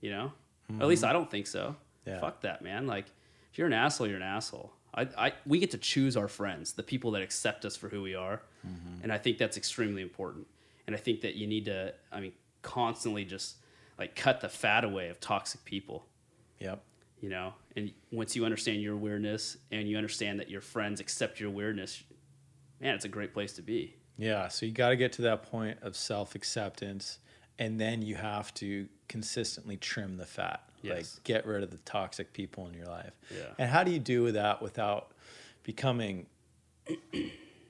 You know, at least mm-hmm. I don't think so. Yeah. Fuck that, man. Like, if you're an asshole, you're an asshole. I, I, we get to choose our friends, the people that accept us for who we are, mm-hmm. and I think that's extremely important. And I think that you need to, I mean, constantly just like cut the fat away of toxic people. Yep. You know, and once you understand your weirdness and you understand that your friends accept your weirdness, man, it's a great place to be. Yeah. So you got to get to that point of self acceptance, and then you have to consistently trim the fat. Yes. Like get rid of the toxic people in your life. Yeah. And how do you do that without becoming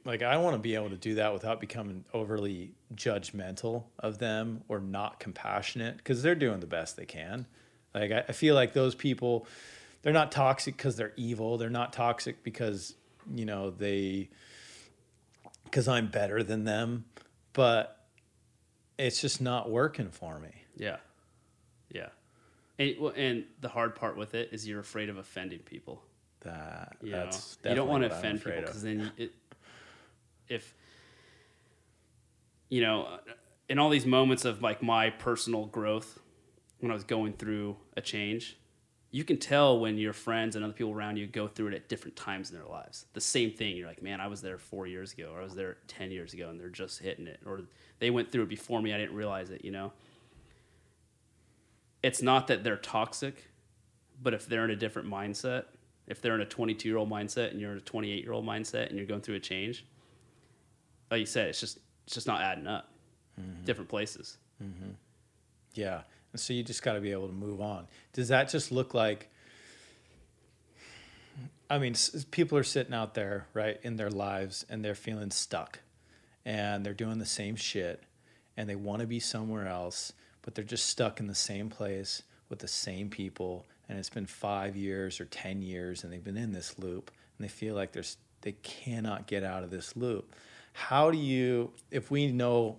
like I want to be able to do that without becoming overly judgmental of them or not compassionate because they're doing the best they can. Like I, I feel like those people, they're not toxic because they're evil. They're not toxic because you know they because I'm better than them, but it's just not working for me. Yeah, yeah. And, and the hard part with it is you're afraid of offending people. That You that's you don't want to definitely what I'm offend people of. because then it, if you know, in all these moments of like my personal growth, when I was going through a change, you can tell when your friends and other people around you go through it at different times in their lives. The same thing. You're like, man, I was there four years ago, or I was there ten years ago, and they're just hitting it, or they went through it before me. I didn't realize it. You know, it's not that they're toxic, but if they're in a different mindset, if they're in a 22 year old mindset and you're in a 28 year old mindset and you're going through a change, like you said, it's just it's just not adding up. Mm-hmm. Different places. Mm-hmm. Yeah. So you just got to be able to move on. Does that just look like, I mean, people are sitting out there, right, in their lives and they're feeling stuck and they're doing the same shit and they want to be somewhere else, but they're just stuck in the same place with the same people. And it's been five years or 10 years and they've been in this loop and they feel like there's, they cannot get out of this loop. How do you, if we know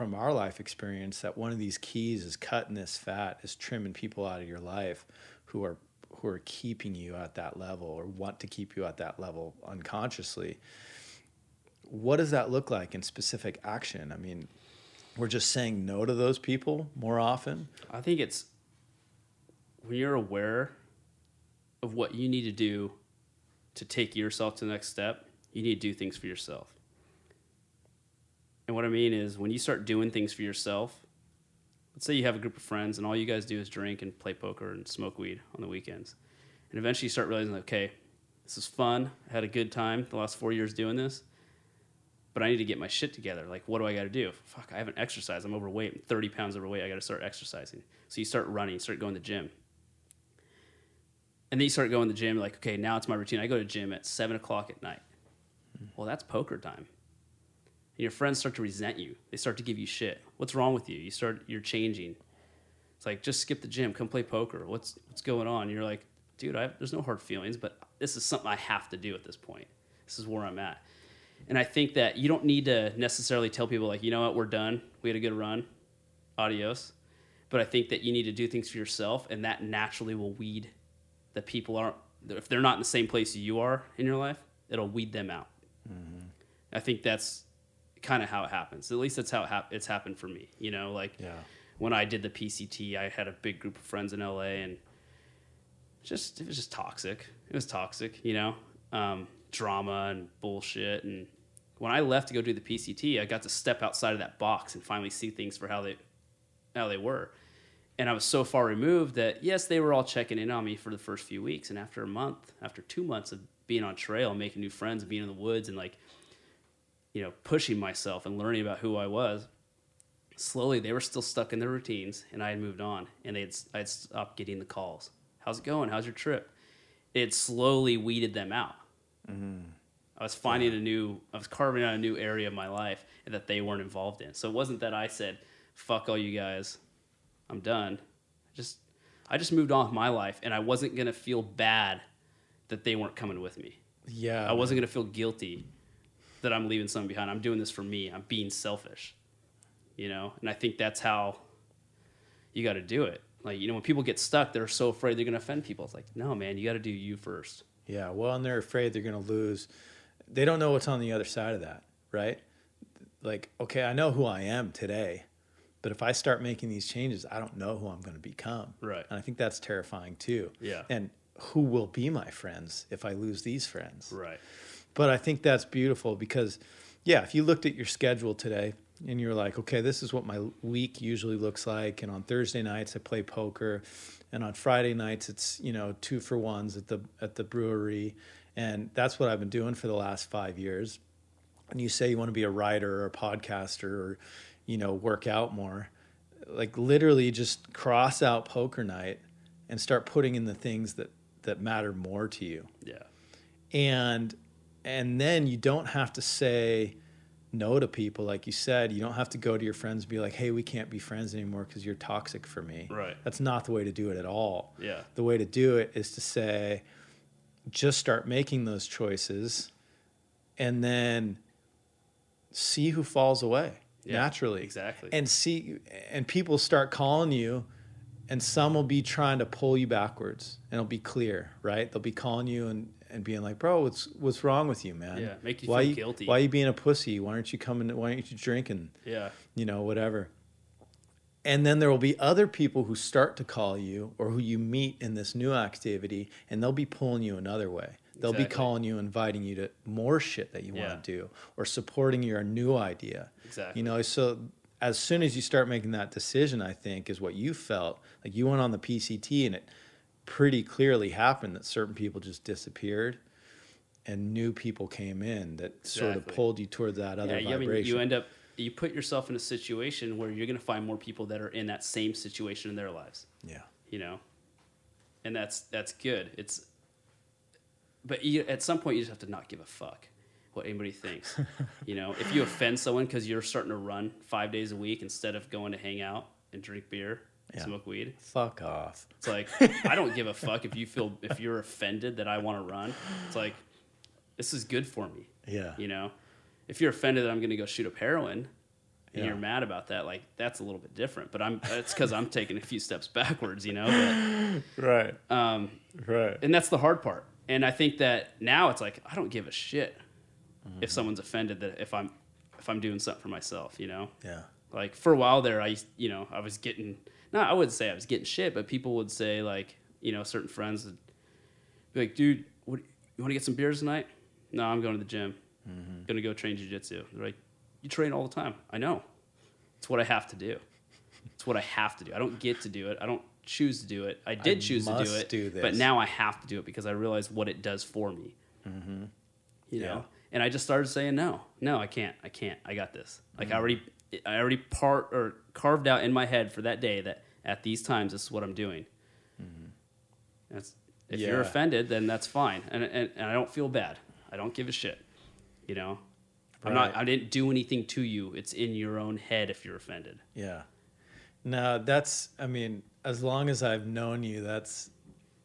from our life experience that one of these keys is cutting this fat is trimming people out of your life who are who are keeping you at that level or want to keep you at that level unconsciously. What does that look like in specific action? I mean we're just saying no to those people more often? I think it's when you're aware of what you need to do to take yourself to the next step, you need to do things for yourself. And what I mean is when you start doing things for yourself, let's say you have a group of friends and all you guys do is drink and play poker and smoke weed on the weekends. And eventually you start realizing, okay, this is fun. I had a good time the last four years doing this. But I need to get my shit together. Like, what do I got to do? Fuck, I haven't exercised. I'm overweight. I'm 30 pounds overweight. I got to start exercising. So you start running, start going to the gym. And then you start going to the gym, like, okay, now it's my routine. I go to gym at seven o'clock at night. Well, that's poker time. Your friends start to resent you. They start to give you shit. What's wrong with you? You start, you're changing. It's like, just skip the gym, come play poker. What's, what's going on? You're like, dude, I, there's no hard feelings, but this is something I have to do at this point. This is where I'm at. And I think that you don't need to necessarily tell people, like, you know what, we're done. We had a good run. Adios. But I think that you need to do things for yourself, and that naturally will weed the people aren't if they're not in the same place you are in your life it'll weed them out mm-hmm. i think that's kind of how it happens. At least that's how it hap- it's happened for me you know like Yeah. when i did the pct i had a big group of friends in la and just it was just toxic. It was toxic you know um, drama and bullshit. And when i left to go do the pct i got to step outside of that box and finally see things for how they how they were. And I was so far removed that yes, they were all checking in on me for the first few weeks, and after a month, after two months of being on trail, making new friends, being in the woods, and like, you know, pushing myself and learning about who I was, slowly they were still stuck in their routines and I had moved on and they'd I had stopped getting the calls. How's it going? How's your trip? It slowly weeded them out. Mm-hmm. I was finding a new, I was carving out a new area of my life that they weren't involved in. So it wasn't that I said, "Fuck all you guys, I'm done." I just, I just moved on with my life, and I wasn't gonna feel bad that they weren't coming with me. Yeah. I wasn't gonna feel guilty that I'm leaving something behind. I'm doing this for me. I'm being selfish, you know. And I think that's how you got to do it. Like you know, when people get stuck, they're so afraid they're gonna offend people. It's like, no, man, you got to do you first. Yeah, well, and they're afraid they're going to lose. They don't know what's on the other side of that, right? Like, okay, I know who I am today, but if I start making these changes, I don't know who I'm going to become. Right. And I think that's terrifying too. Yeah. And who will be my friends if I lose these friends? Right. But I think that's beautiful because, yeah, if you looked at your schedule today and you're like, okay, this is what my week usually looks like, and on Thursday nights I play poker, and on Friday nights it's you know two for ones at the at the brewery, and that's what I've been doing for the last five years. And you say you want to be a writer or a podcaster or, you know, work out more, like literally just cross out poker night and start putting in the things that that matter more to you Yeah. and and then you don't have to say no to people like you said you don't have to go to your friends and be like hey we can't be friends anymore because you're toxic for me Right. that's not the way to do it at all Yeah. the way to do it is to say just start making those choices and then see who falls away Yeah, naturally exactly. and see and people start calling you and some will be trying to pull you backwards and it'll be clear right they'll be calling you and, and being like bro what's what's wrong with you man Yeah, make you why feel you, guilty. why are you being a pussy why aren't you coming why aren't you drinking Yeah. you know, whatever. And then there will be other people who start to call you or who you meet in this new activity, and they'll be pulling you another way. They'll be calling you, inviting you to more shit that you Yeah. want to do or supporting your new idea. Exactly. You know, so as soon as you start making that decision, I think is what you felt. Like you went on the PCT and it pretty clearly happened that certain people just disappeared and new people came in that sort of pulled you toward that other yeah, you- I mean, vibration. you end up you put yourself in a situation where you're going to find more people that are in that same situation in their lives. yeah. You know, and that's that's good. It's but you, at some point you just have to not give a fuck what anybody thinks. you know, if you offend someone because you're starting to run five days a week instead of going to hang out and drink beer and Yeah. smoke weed, Fuck off. It's like I don't give a fuck if you feel if you're offended that I want to run. It's like this is good for me. Yeah. You know, if you're offended that I'm going to go shoot up heroin and Yeah. you're mad about that, like that's a little bit different. But I'm it's because I'm taking a few steps backwards. You know, Right. um, Right. and that's the hard part. And I think that now it's like I don't give a shit Mm-hmm. if someone's offended that if I'm if I'm doing something for myself. You know Yeah. Like for a while there, I you know, I was getting, no, I wouldn't say I was getting shit, but people would say like, you know, certain friends would be like, dude, what, you want to get some beers tonight? No, I'm going to the gym. Gonna go train jujitsu. They're like, you train all the time. I know. It's what I have to do. It's what I have to do. I don't get to do it. I don't choose to do it. I did choose to do it, do but now I have to do it because I realize what it does for me. You Yeah. know, and I just started saying no, no, I can't, I can't, I got this. Like I already, I already part or carved out in my head for that day that at these times this is what I'm doing. That's if you're offended, then that's fine, and, and and I don't feel bad. I don't give a shit. You know, I'm not. I didn't do anything to you. It's in your own head if you're offended. Yeah. No, that's, I mean, as long as I've known you, that's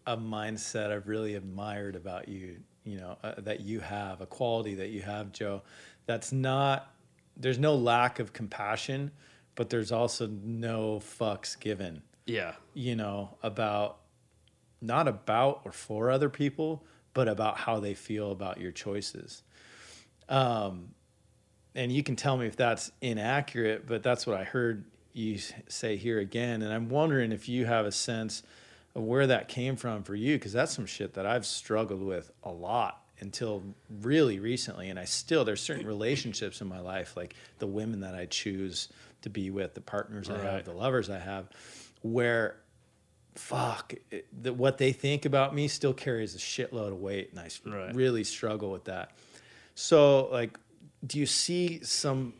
a mindset I've really admired about you, you know, uh, that you have, a quality that you have, Joe. That's not, there's no lack of compassion, but there's also no fucks given, Yeah, you know, about, not about or for other people, but about how they feel about your choices. Um, and you can tell me if that's inaccurate, but that's what I heard you say here again. And I'm wondering if you have a sense of where that came from for you, because that's some shit that I've struggled with a lot until really recently. And I still, there's certain relationships in my life, like the women that I choose to be with, the partners I have, the lovers I have, where fuck it, the, what they think about me still carries a shitload of weight and i Right. really struggle with that so like do you see some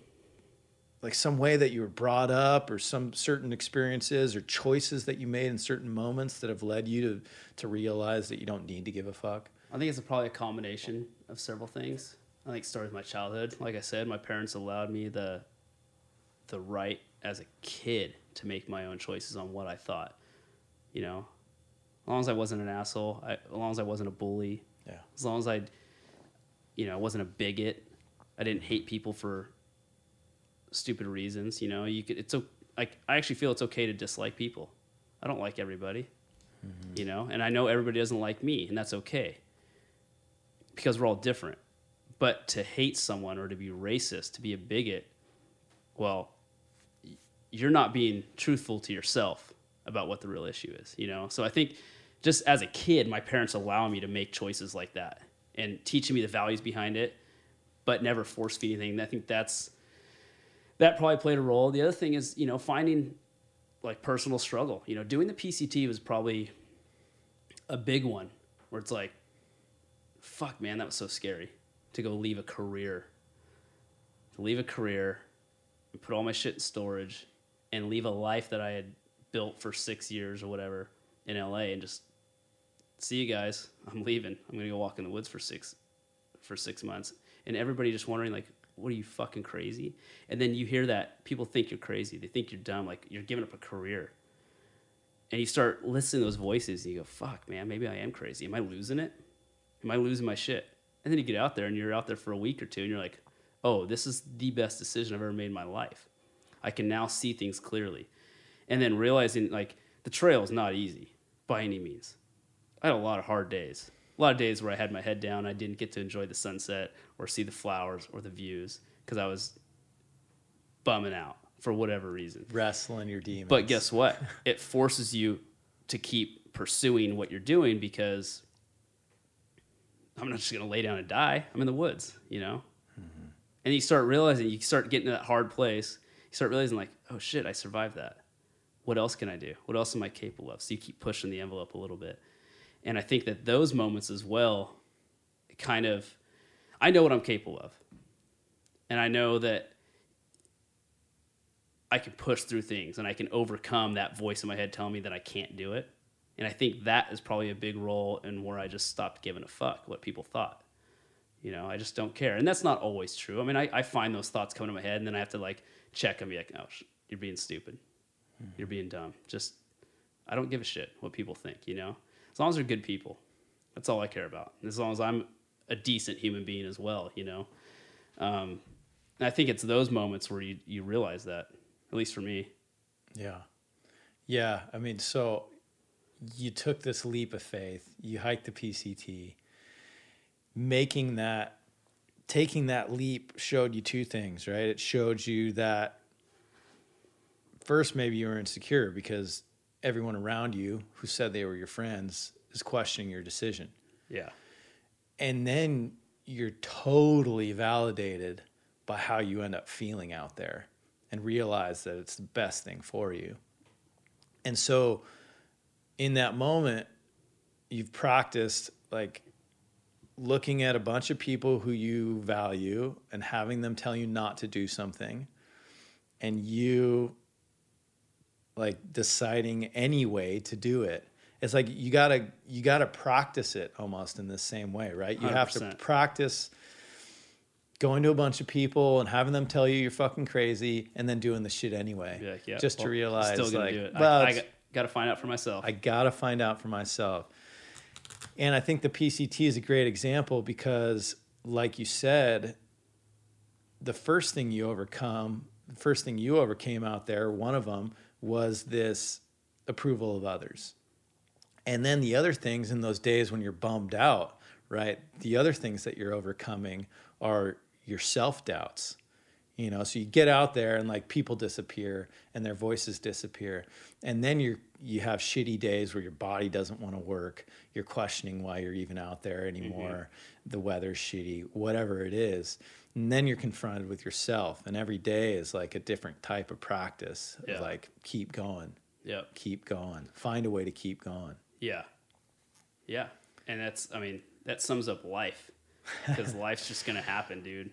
like some way that you were brought up or some certain experiences or choices that you made in certain moments that have led you to to realize that you don't need to give a fuck? I think it's probably a combination of several things. I think it started with my childhood. Like I said, my parents allowed me the the right as a kid to make my own choices on what I thought. You know, as long as I wasn't an asshole, I, as long as I wasn't a bully, Yeah. as long as I, you know, wasn't a bigot, I didn't hate people for stupid reasons. You know, you could. It's like I actually feel it's okay to dislike people. I don't like everybody, mm-hmm. you know, and I know everybody doesn't like me, and that's okay because we're all different. But to hate someone or to be racist, to be a bigot, well, you're not being truthful to yourself about what the real issue is, you know? So I think just as a kid, my parents allow me to make choices like that and teaching me the values behind it, but never force feed anything. I think that's that probably played a role. The other thing is, you know, finding like personal struggle. You know, doing the PCT was probably a big one where it's like, fuck, man, that was so scary to go leave a career, to leave a career, and put all my shit in storage, and leave a life that I had built for six years or whatever in LA, and just see you guys. I'm leaving. I'm gonna go walk in the woods for six for six months, and everybody just wondering like, what are you fucking crazy? And then you hear that people think you're crazy. They think you're dumb. Like you're giving up a career. And you start listening to those voices and you go, fuck, man, maybe I am crazy. Am I losing it? Am I losing my shit? And then you get out there and you're out there for a week or two and you're like, oh, this is the best decision I've ever made in my life. I can now see things clearly. And then realizing like the trail is not easy by any means. I had a lot of hard days. A lot of days where I had my head down, I didn't get to enjoy the sunset or see the flowers or the views because I was bumming out for whatever reason. Wrestling your demons. But guess what? it forces you to keep pursuing what you're doing because I'm not just going to lay down and die. I'm in the woods, you know? And you start realizing, you start getting to that hard place. You start realizing, like, oh shit, I survived that. What else can I do? What else am I capable of? So you keep pushing the envelope a little bit. And I think that those moments as well kind of, I know what I'm capable of. And I know that I can push through things and I can overcome that voice in my head telling me that I can't do it. And I think that is probably a big role in where I just stopped giving a fuck what people thought. You know, I just don't care. And that's not always true. I mean, I, I find those thoughts come to my head and then I have to like check and be like, oh, sh- you're being stupid. You're being dumb. Just, I don't give a shit what people think, you know? As long as they're good people. That's all I care about. And as long as I'm a decent human being as well, you know? Um, and I think it's those moments where you, you realize that, at least for me. Yeah. Yeah. I mean, so you took this leap of faith, you hiked the PCT, making that, taking that leap showed you two things, right? It showed you that first, maybe you were insecure because everyone around you who said they were your friends is questioning your decision. Yeah. And then you're totally validated by how you end up feeling out there and realize that it's the best thing for you. And so in that moment, you've practiced like looking at a bunch of people who you value and having them tell you not to do something and you like deciding anyway to do it. It's like you gotta you gotta practice it almost in the same way right? You have to practice going to a bunch of people and having them tell you you're fucking crazy and then doing the shit anyway. Like, yeah, just to well, realize still gonna like do it. well, I, I got to find out for myself. I gotta find out for myself. And I think the PCT is a great example because, like you said, the first thing you overcome, the first thing you overcame out there, one of them was this approval of others. And then the other things in those days when you're bummed out, right? The other things that you're overcoming are your self doubts. You know, so you get out there and like people disappear and their voices disappear. And then you're you have shitty days where your body doesn't want to work. You're questioning why you're even out there anymore. Mm-hmm. The weather's shitty, whatever it is. And then you're confronted with yourself. And every day is like a different type of practice. of Like keep going, yep. keep going. Find a way to keep going. Yeah. Yeah. And that's, I mean, that sums up life because life's just going to happen, dude.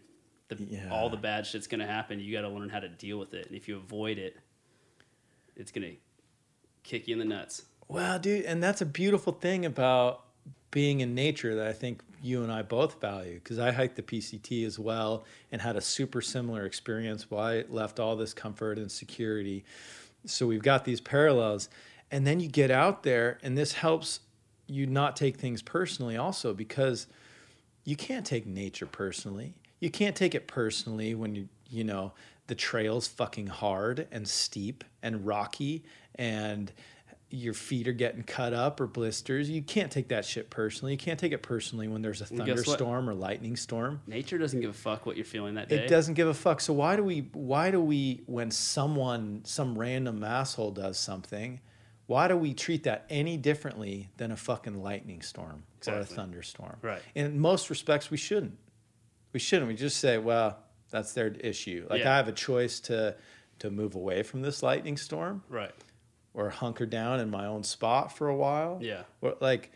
The Yeah. all the bad shit's gonna happen. You got to learn how to deal with it, and if you avoid it, it's gonna kick you in the nuts. Well, dude, and that's a beautiful thing about being in nature that I think you and I both value because I hiked the PCT as well and had a super similar experience. Why it left all this comfort and security. So we've got these parallels. And then you get out there, and this helps you not take things personally also because you can't take nature personally. You can't take it personally when you you know the trail's fucking hard and steep and rocky and your feet are getting cut up or blisters. You can't take that shit personally. You can't take it personally when there's a Well, guess what? thunderstorm or lightning storm. Nature doesn't give a fuck what you're feeling that day. It doesn't give a fuck. So why do we why do we when someone some random asshole does something, why do we treat that any differently than a fucking lightning storm or a thunderstorm? Right. In most respects we shouldn't. We shouldn't. We just say, well, that's their issue. Like Yeah. I have a choice to to move away from this lightning storm Right. or hunker down in my own spot for a while. Yeah. Or like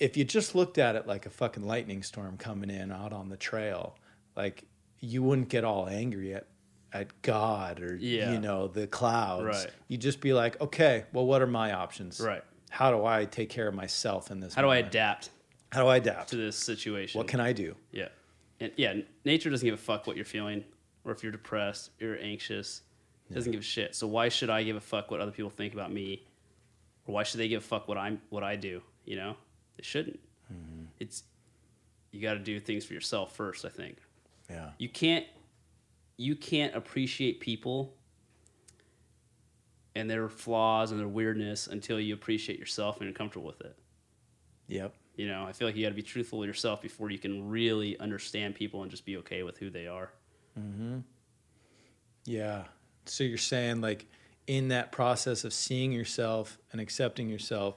if you just looked at it like a fucking lightning storm coming in out on the trail, like you wouldn't get all angry at at God or Yeah. you know the clouds. Right. You'd just be like, okay, well, what are my options? Right. How do I take care of myself in this? How do I adapt How do I adapt? to this situation? What can I do? Yeah. And yeah, nature doesn't give a fuck what you're feeling or if you're depressed, you're anxious. It doesn't give a shit. So why should I give a fuck what other people think about me? Or why should they give a fuck what I'm what I do, you know? They shouldn't. Mm-hmm. It's you got to do things for yourself first, I think. Yeah. You can't you can't appreciate people and their flaws and their weirdness until you appreciate yourself and you're comfortable with it. Yep. You know, I feel like you got to be truthful with yourself before you can really understand people and just be okay with who they are. Hmm. Yeah. So you're saying like in that process of seeing yourself and accepting yourself,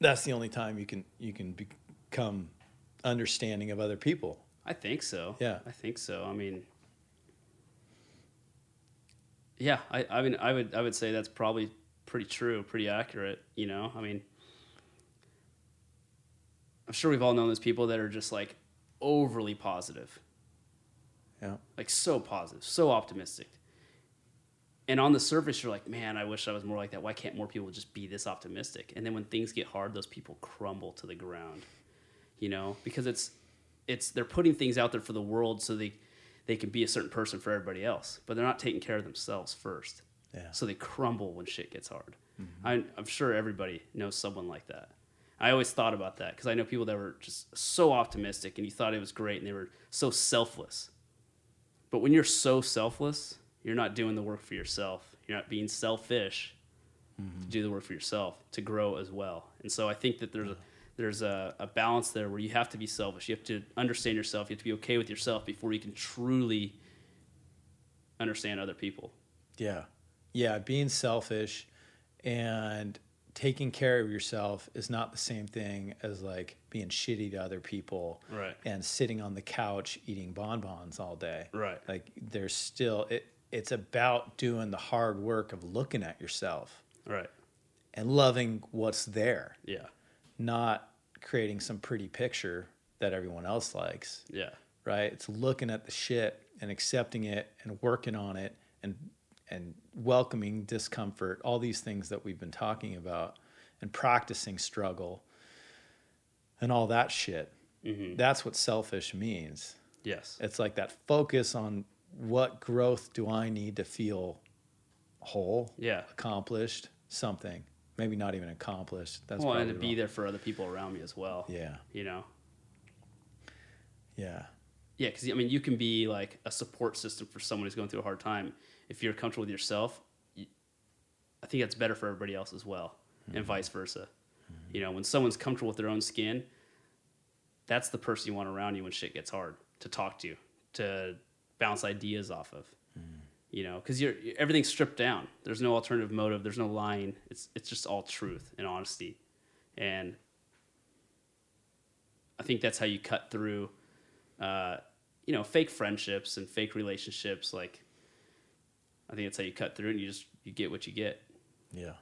that's the only time you can you can become understanding of other people. I think so. Yeah. I think so. I mean, yeah, I, I mean, I would, I would say that's probably pretty true, pretty accurate. You know, I mean, I'm sure we've all known those people that are just like overly positive, Yeah. like so positive, so optimistic. And on the surface, you're like, man, I wish I was more like that. Why can't more people just be this optimistic? And then when things get hard, those people crumble to the ground, you know, because it's, it's they're putting things out there for the world so they, they can be a certain person for everybody else, but they're not taking care of themselves first. Yeah. So they crumble when shit gets hard. Mm-hmm. I, I'm sure everybody knows someone like that. I always thought about that because I know people that were just so optimistic and you thought it was great and they were so selfless. But when you're so selfless, you're not doing the work for yourself. You're not being selfish to mm-hmm. do the work for yourself to grow as well. And so I think that there's a there's a, a balance there where you have to be selfish. You have to understand yourself. You have to be okay with yourself before you can truly understand other people. Yeah. Yeah. Being selfish and taking care of yourself is not the same thing as like being shitty to other people Right. and sitting on the couch eating bonbons all day. Right. Like there's still it it's about doing the hard work of looking at yourself Right. and loving what's there, Yeah. not creating some pretty picture that everyone else likes. Yeah. right? It's looking at the shit and accepting it and working on it and and welcoming discomfort, all these things that we've been talking about, and practicing struggle and all that shit. Mm-hmm. That's what selfish means. Yes. It's like that focus on what growth do I need to feel whole, Yeah. accomplished, something. Maybe not even accomplished. That's well, and to be wrong. there for other people around me as well. Yeah, You know. yeah, Yeah, because I mean, you can be like a support system for someone who's going through a hard time. If you're comfortable with yourself, you, I think that's better for everybody else as well, and mm-hmm. vice versa. Mm-hmm. You know, when someone's comfortable with their own skin, that's the person you want around you when shit gets hard to talk to, to bounce ideas off of. Mm-hmm. You know, because you're everything's stripped down. There's no alternative motive. There's no lying. It's it's just all truth and honesty, and I think that's how you cut through uh, you know, fake friendships and fake relationships. Like, I think that's how you cut through. And you just you get what you get. yeah.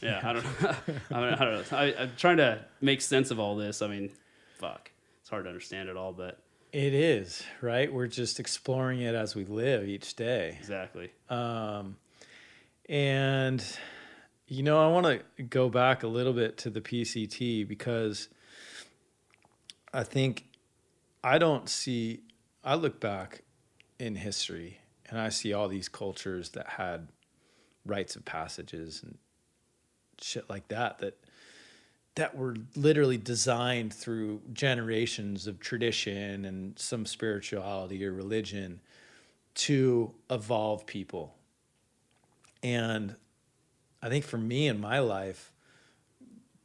Yeah, I don't know. I, mean, I don't know. I, I'm trying to make sense of all this. I mean, fuck, it's hard to understand it all, but It is, right? We're just exploring it as we live each day. Exactly. Um, and, you know, I want to go back a little bit to the PCT because I think I don't see, I look back in history and I see all these cultures that had rites of passages and shit like that that that were literally designed through generations of tradition and some spirituality or religion to evolve people. And I think for me in my life,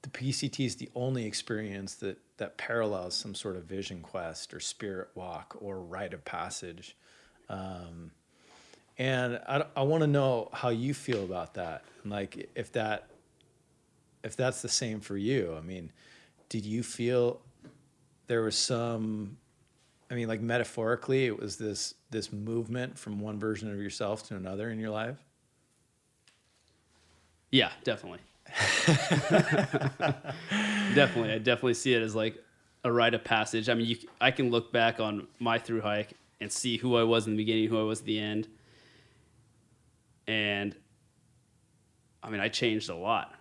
the PCT is the only experience that that parallels some sort of vision quest or spirit walk or rite of passage. Um, and I, I want to know how you feel about that. Like if that if that's the same for you. I mean, did you feel there was some I mean like metaphorically it was this this movement from one version of yourself to another in your life? Yeah, definitely. definitely. I definitely see it as like a rite of passage. I mean, you, I can look back on my through hike and see who I was in the beginning, who I was at the end. And I mean, I changed a lot.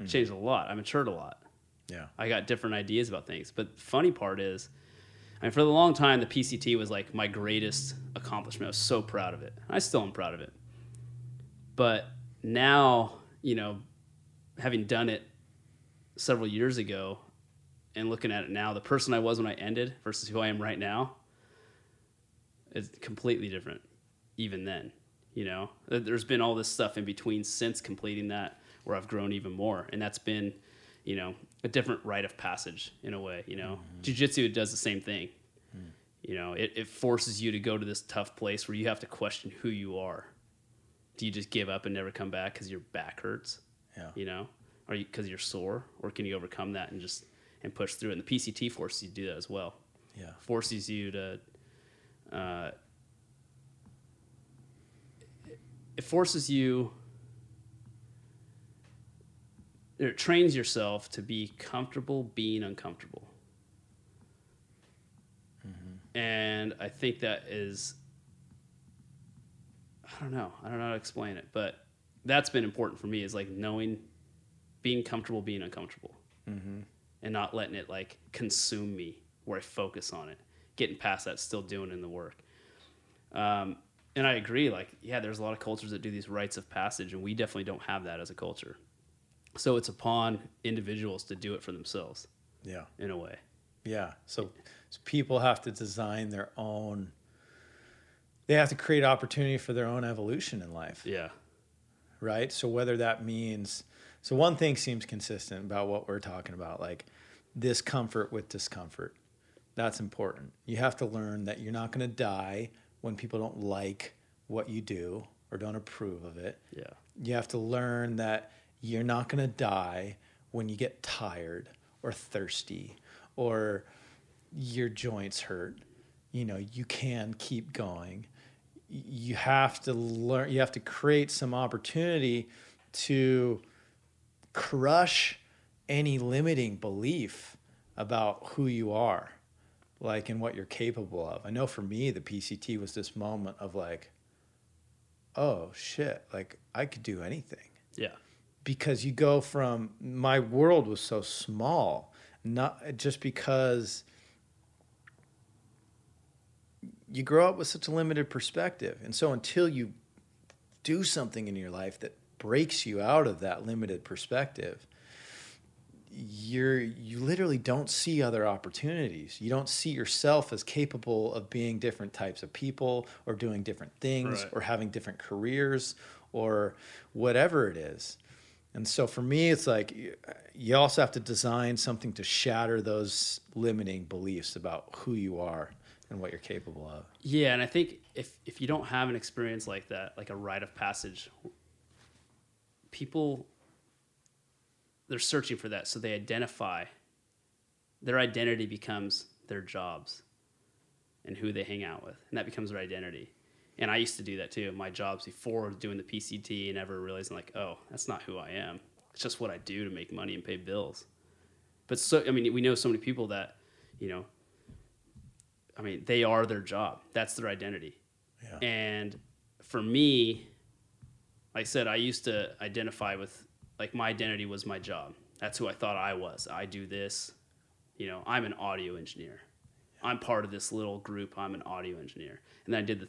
Mm. Changed a lot. I matured a lot. Yeah. I got different ideas about things. But the funny part is, I mean, for the long time, the PCT was like my greatest accomplishment. I was so proud of it. I still am proud of it. But now, you know, having done it several years ago and looking at it now, the person I was when I ended versus who I am right now is completely different, even then. You know, there's been all this stuff in between since completing that where I've grown even more. And that's been, you know, a different rite of passage in a way. You know, mm-hmm. Jiu-Jitsu does the same thing. Mm. You know, it, it forces you to go to this tough place where you have to question who you are. Do you just give up and never come back because your back hurts? Yeah. You know, are you because you're sore, or can you overcome that and just and push through it? And the PCT forces you to do that as well. Yeah. Forces you to. Uh, it forces you it trains yourself to be comfortable being uncomfortable. Mm-hmm. And I think that is, I don't know, I don't know how to explain it, but that's been important for me is like knowing, being comfortable being uncomfortable, mm-hmm. and not letting it like consume me where I focus on it, getting past that, still doing in the work. Um, and I agree, like, yeah, there's a lot of cultures that do these rites of passage, and we definitely don't have that as a culture. So it's upon individuals to do it for themselves. Yeah. In a way. Yeah. So, so people have to design their own they have to create opportunity for their own evolution in life. Yeah. Right? So whether that means so one thing seems consistent about what we're talking about like discomfort with discomfort. That's important. You have to learn that you're not going to die when people don't like what you do or don't approve of it. Yeah. You have to learn that you're not going to die when you get tired or thirsty or your joints hurt. You know, you can keep going. You have to learn, you have to create some opportunity to crush any limiting belief about who you are, like, and what you're capable of. I know for me, the PCT was this moment of like, oh shit, like I could do anything. Yeah because you go from my world was so small, not just because you grow up with such a limited perspective. And so until you do something in your life that breaks you out of that limited perspective, you're you literally don't see other opportunities. You don't see yourself as capable of being different types of people or doing different things right. or having different careers or whatever it is. And so for me, it's like you also have to design something to shatter those limiting beliefs about who you are and what you're capable of. Yeah, and I think if if you don't have an experience like that, like a rite of passage, people they're searching for that, so they identify. Their identity becomes their jobs and who they hang out with, and that becomes their identity and I used to do that too. My jobs before doing the PCT, and never realizing like, oh, that's not who I am. It's just what I do to make money and pay bills. But so, I mean, we know so many people that, you know, I mean, they are their job. That's their identity. Yeah. And for me, like I said, I used to identify with like my identity was my job. That's who I thought I was. I do this. You know, I'm an audio engineer. I'm part of this little group. I'm an audio engineer. And then I did the,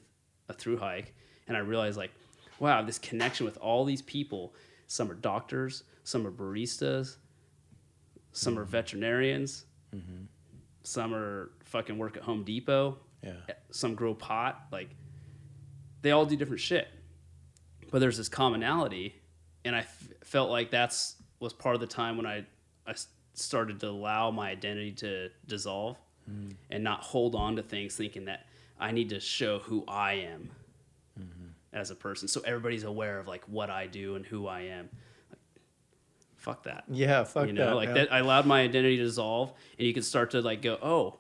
a through hike, and I realized like, wow, this connection with all these people. Some are doctors, some are baristas, some are mm-hmm. veterinarians, mm-hmm. some are fucking work at Home Depot Yeah. Eh, some grow pot like they all do different shit but there's this commonality and i f- felt like that's was part of the time when I I started to allow my identity to dissolve mm-hmm. and not hold on to things thinking that i need to show who i am mm-hmm. as a person so everybody's aware of like what i do and who i am like, fuck that Yeah. Fuck you know that. like man. that i allowed my identity to dissolve and you can start to like go oh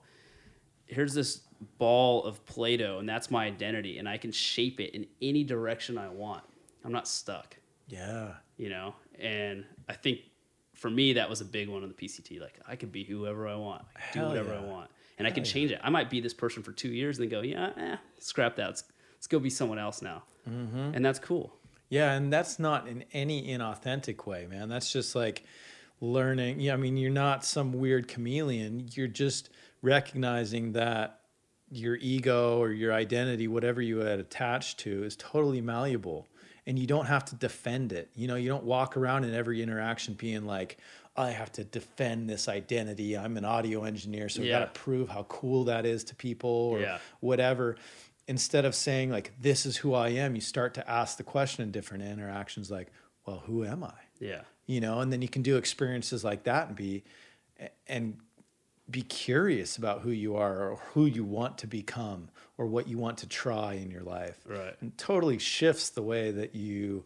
here's this ball of play-doh and that's my identity and i can shape it in any direction i want i'm not stuck Yeah. you know and i think for me that was a big one on the pct like i could be whoever i want I do whatever yeah. i want and i can Hell change it i might be this person for two years and then go yeah eh, scrap that let's, let's go be someone else now Mm-hmm. and that's cool Yeah, and that's not in any inauthentic way, man. That's just like learning. Yeah, I mean, you're not some weird chameleon. You're just recognizing that your ego or your identity, whatever you had attached to, is totally malleable. And you don't have to defend it. You know, you don't walk around in every interaction being like, I have to defend this identity. I'm an audio engineer, so I Yeah. got to prove how cool that is to people or Yeah. whatever instead of saying like this is who i am you start to ask the question in different interactions like well who am i yeah you know and then you can do experiences like that and be and be curious about who you are or who you want to become or what you want to try in your life. Right. and totally shifts the way that you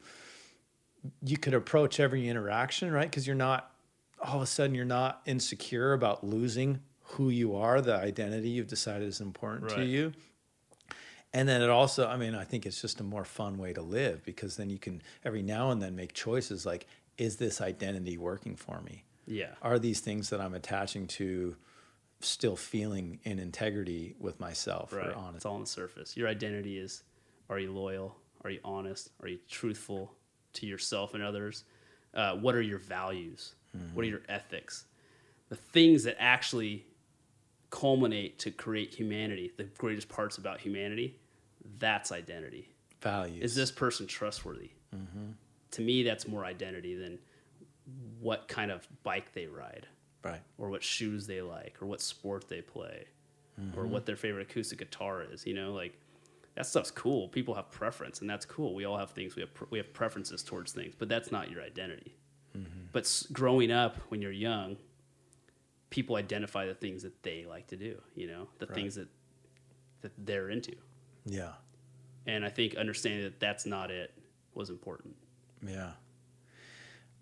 you could approach every interaction right? Because you're not all of a sudden you're not insecure about losing who you are the identity you've decided is important to you. And then it also i mean i think it's just a more fun way to live because then you can every now and then make choices like is this identity working for me? Yeah. Are these things that i'm attaching to still feeling in integrity with myself Right. or honest It's all on the surface. Your identity is are you loyal? Are you honest? Are you truthful to yourself and others? Uh, what are your values? What are your ethics? The things that actually culminate to create humanity, the greatest parts about humanity, that's identity. values Is this person trustworthy? To me, that's more identity than what kind of bike they ride right. or what shoes they like or what sport they play or mm-hmm. what their favorite acoustic guitar is you know like that stuff's cool. People have preference and that's cool. We all have things we have pre- we have preferences towards things but that's not your identity. Mm-hmm. But s- growing up when you're young people identify the things that they like to do you know the things that that they're into. Yeah. And i think understanding that that's not it was important. Yeah.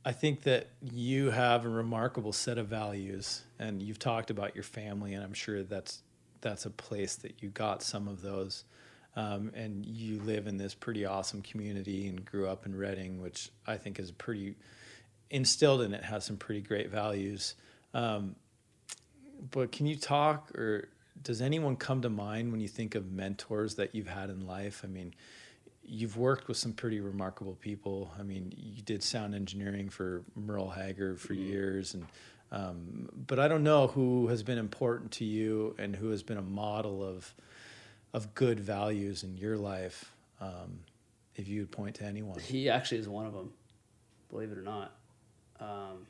I think that you have a remarkable set of values and you've talked about your family and I'm sure that's that's a place that you got some of those. Um, and you live in this pretty awesome community and grew up in Redding, which I think is pretty instilled in it has some pretty great values. Um, but can you talk or does anyone come to mind when you think of mentors that you've had in life? I mean, you've worked with some pretty remarkable people. I mean, you did sound engineering for Merle Haggard for years, and um, but I don't know who has been important to you and who has been a model of of good values in your life. Um, if you would point to anyone, He actually is one of them, believe it or not. Um,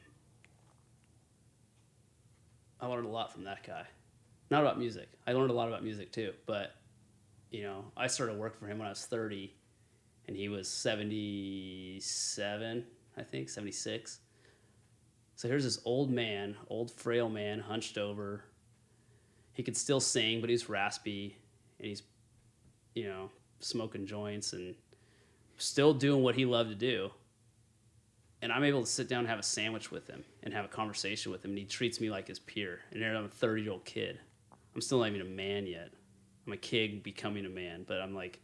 I learned a lot from that guy. Not about music. I learned a lot about music too, but you know, I started working for him when I was 30 and he was 77, I think, 76. So here's this old man, old frail man, hunched over. He could still sing, but he's raspy and he's, you know, smoking joints and still doing what he loved to do. And I'm able to sit down and have a sandwich with him and have a conversation with him. And he treats me like his peer. And here I'm a 30 year old kid. I'm still not even a man yet. I'm a kid becoming a man, but I'm like,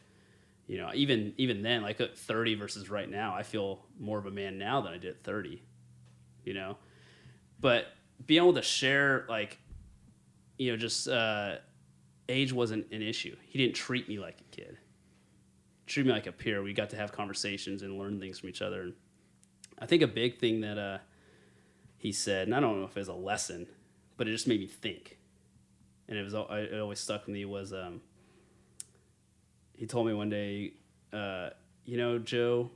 you know, even even then, like at 30 versus right now, I feel more of a man now than I did at 30. You know, but being able to share like, you know, just uh, age wasn't an issue. He didn't treat me like a kid. Treat me like a peer. We got to have conversations and learn things from each other. And I think a big thing that uh, he said, and I don't know if it was a lesson, but it just made me think, and it was it always stuck with me was um, he told me one day, uh, you know, Joe,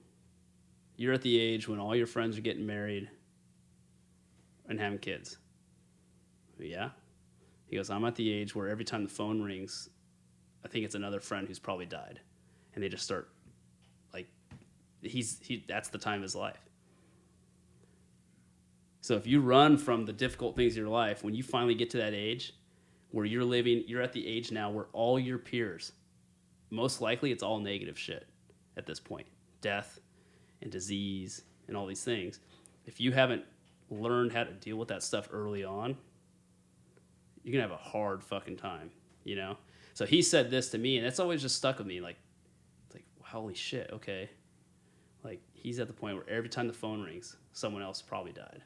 you're at the age when all your friends are getting married and having kids. Yeah. He goes, I'm at the age where every time the phone rings, I think it's another friend who's probably died. And they just start like he's he that's the time of his life. So if you run from the difficult things in your life, when you finally get to that age where you're living, you're at the age now where all your peers, most likely it's all negative shit at this point. Death and disease and all these things. If you haven't learned how to deal with that stuff early on, you're gonna have a hard fucking time, you know. So he said this to me, and that's always just stuck with me. Like, it's like holy shit, okay. Like he's at the point where every time the phone rings, someone else probably died.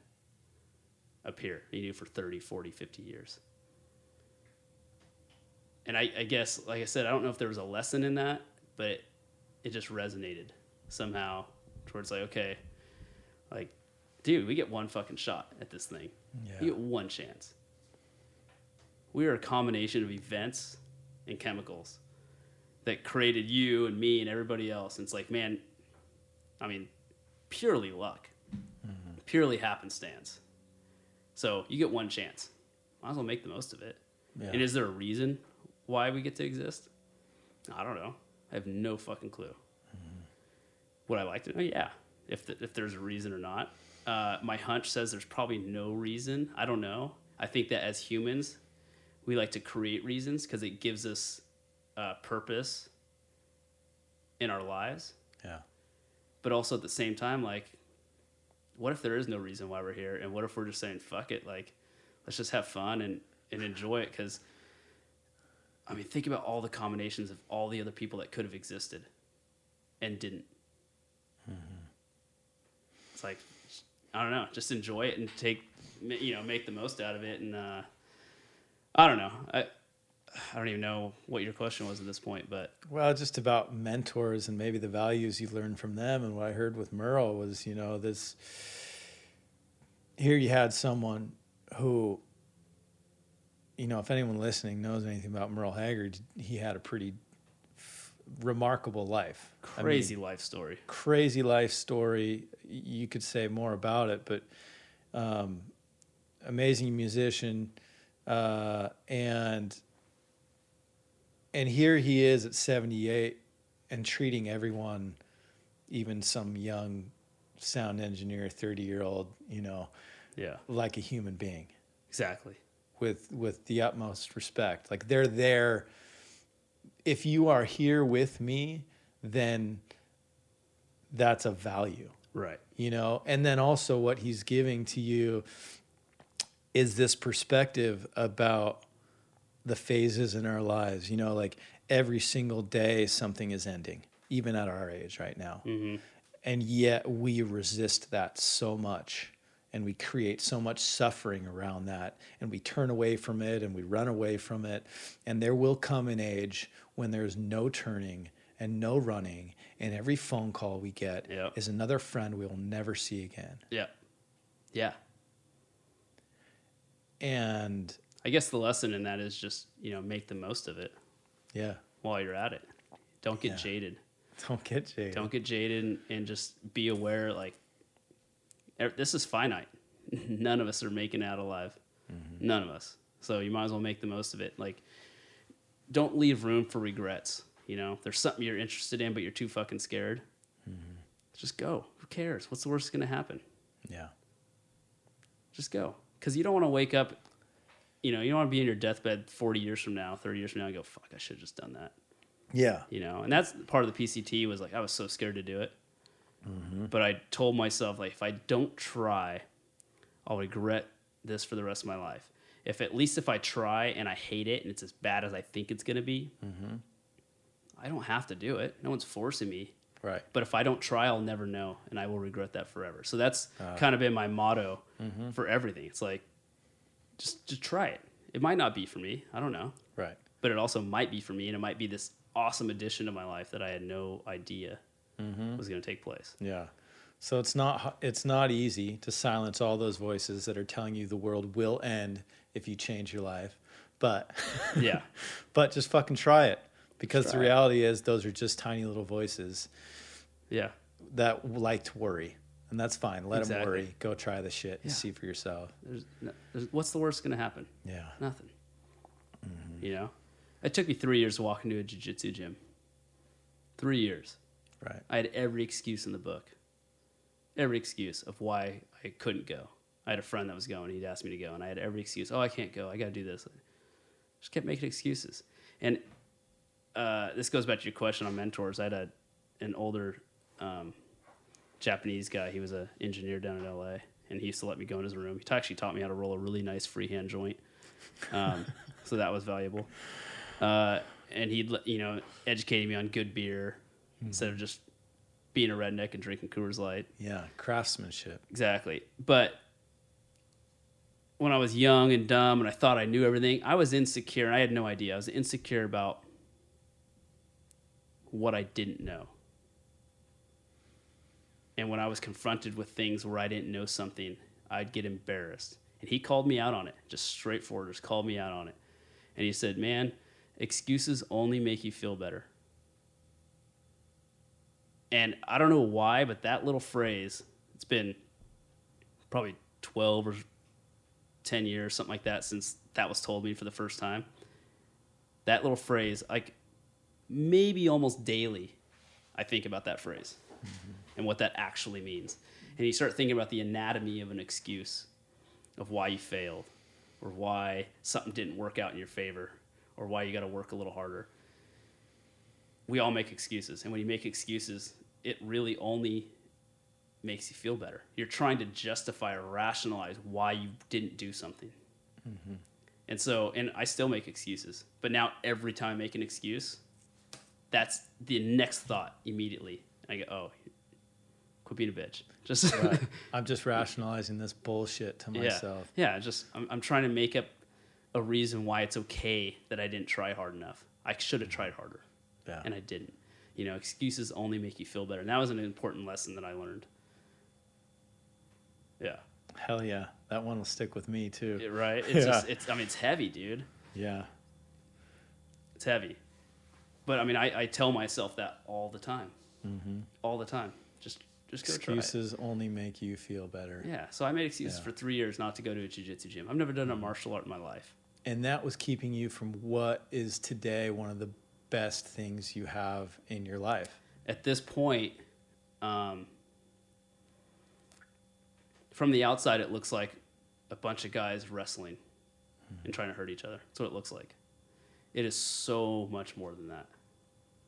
Up here, he knew for 30, 40, 50 years. And I, I guess, like I said, I don't know if there was a lesson in that, but it, it just resonated somehow towards like, okay, like, dude, we get one fucking shot at this thing. Yeah. You get one chance. We are a combination of events and chemicals that created you and me and everybody else. And it's like, man, I mean, purely luck, mm-hmm. purely happenstance. So you get one chance. Might as well make the most of it. Yeah. And is there a reason why we get to exist? I don't know. I have no fucking clue. Would I like to know? Yeah, if the, if there's a reason or not. Uh, my hunch says there's probably no reason. I don't know. I think that as humans, we like to create reasons because it gives us uh, purpose in our lives. Yeah. But also at the same time, like, what if there is no reason why we're here? And what if we're just saying, fuck it? Like, let's just have fun and, and enjoy it. Because, I mean, think about all the combinations of all the other people that could have existed and didn't. It's like, I don't know, just enjoy it and take, you know, make the most out of it. And uh, I don't know. I, I don't even know what your question was at this point, but Well, just about mentors and maybe the values you learned from them. And what I heard with Merle was, you know, this here you had someone who, you know, if anyone listening knows anything about Merle Haggard, he had a pretty f- remarkable life. I mean, crazy life story. crazy life story. You could say more about it, but um, amazing musician, uh, and and here he is at seventy eight, and treating everyone, even some young sound engineer, thirty year old, you know, Yeah, like a human being exactly. With with the utmost respect. Like they're there. If you are here with me, then that's a value, Right. you know. And then also what he's giving to you is this perspective about the phases in our lives. You know, like every single day something is ending, even at our age right now hmm and yet we resist that so much and we create so much suffering around that and we turn away from it and we run away from it and there will come an age when there's no turning and no running and every phone call we get Yep. is another friend we'll never see again Yeah. Yeah. and I guess the lesson in that is just, you know, make the most of it yeah while you're at it. Don't get Yeah. jaded. don't get jaded Don't get jaded and, and just be aware like this is finite. None of us are making it out alive. Mm-hmm. None of us. So you might as well make the most of it. Like don't leave room for regrets. You know, there's something you're interested in but you're too fucking scared. Mm-hmm. Just go. Who cares? What's the worst that's gonna happen? yeah just go because you don't want to wake up you know you don't want to be in your deathbed 40 years from now 30 years from now and go fuck i should have just done that yeah you know and that's part of the pct was like i was so scared to do it Mm-hmm. but i told myself like if i don't try i'll regret this for the rest of my life. If at least if i try and i hate it and it's as bad as i think it's going to be mm-hmm. i don't have to do it. No one's forcing me. Right. But if I don't try, I'll never know, and I will regret that forever. So that's ah. kind of been my motto mm-hmm. for everything. It's like, just just try it. It might not be for me. I don't know, right. But it also might be for me, and it might be this awesome addition to my life that I had no idea Mm-hmm. was going to take place. Yeah. So it's not it's not easy to silence all those voices that are telling you the world will end if you change your life. But Yeah. but just fucking try it because the Try it. reality is those are just tiny little voices Yeah. that like to worry. And that's fine. Let them worry. Go try the shit and Yeah. see for yourself. There's, no, there's what's the worst going to happen? Yeah. Nothing. Mm-hmm. You know, it took me three years to walk into a jiu-jitsu gym. Three years. Right. I had every excuse in the book, every excuse of why I couldn't go. I had a friend that was going. He'd asked me to go, and I had every excuse. Oh, I can't go. I got to do this. I Just kept making excuses. And uh, this goes back to your question on mentors. I had a, an older um, Japanese guy. He was an engineer down in LA, and he used to let me go in his room. He actually taught me how to roll a really nice freehand joint. Um, so that was valuable. Uh, and he'd, you know, educated me on good beer instead of just being a redneck and drinking Coors Light. Yeah. Craftsmanship. Exactly. But when I was young and dumb and I thought I knew everything, I was insecure and I had no idea. I was insecure about what I didn't know. And when I was confronted with things where I didn't know something, I'd get embarrassed. And he called me out on it, just straightforward, just called me out on it. And he said, Man, excuses only make you feel better. And I don't know why, but that little phrase, it's been probably 12 or 10 years, something like that, since that was told me for the first time. That little phrase, like maybe almost daily, I think about that phrase mm-hmm. and what that actually means. And you start thinking about the anatomy of an excuse of why you failed or why something didn't work out in your favor or why you got to work a little harder. We all make excuses. And when you make excuses, it really only makes you feel better. You're trying to justify or rationalize why you didn't do something. Mm-hmm. And so, and I still make excuses. But now every time I make an excuse, that's the next thought immediately. I go, oh, quit being a bitch. Just Right. I'm just rationalizing this bullshit to yeah, myself. yeah. Just I'm, I'm trying to make up a reason why it's okay that I didn't try hard enough. I should have mm-hmm. tried harder, Yeah. and I didn't. You know, excuses only make you feel better. And that was an important lesson that I learned. Yeah, Hell yeah. That one will stick with me too. It- right. It's Yeah. just it's. I mean, it's heavy, dude. Yeah. It's heavy. But I mean, I, I tell myself that all the time. Mm-hmm. All the time. Just just go try. Excuses only make you feel better. Yeah. So I made excuses Yeah. for three years not to go to a jiu-jitsu gym. I've never done a martial art in my life. And that was keeping you from what is today one of the best things you have in your life. At this point, um, from the outside, it looks like a bunch of guys wrestling and trying to hurt each other. That's what it looks like. It is so much more than that.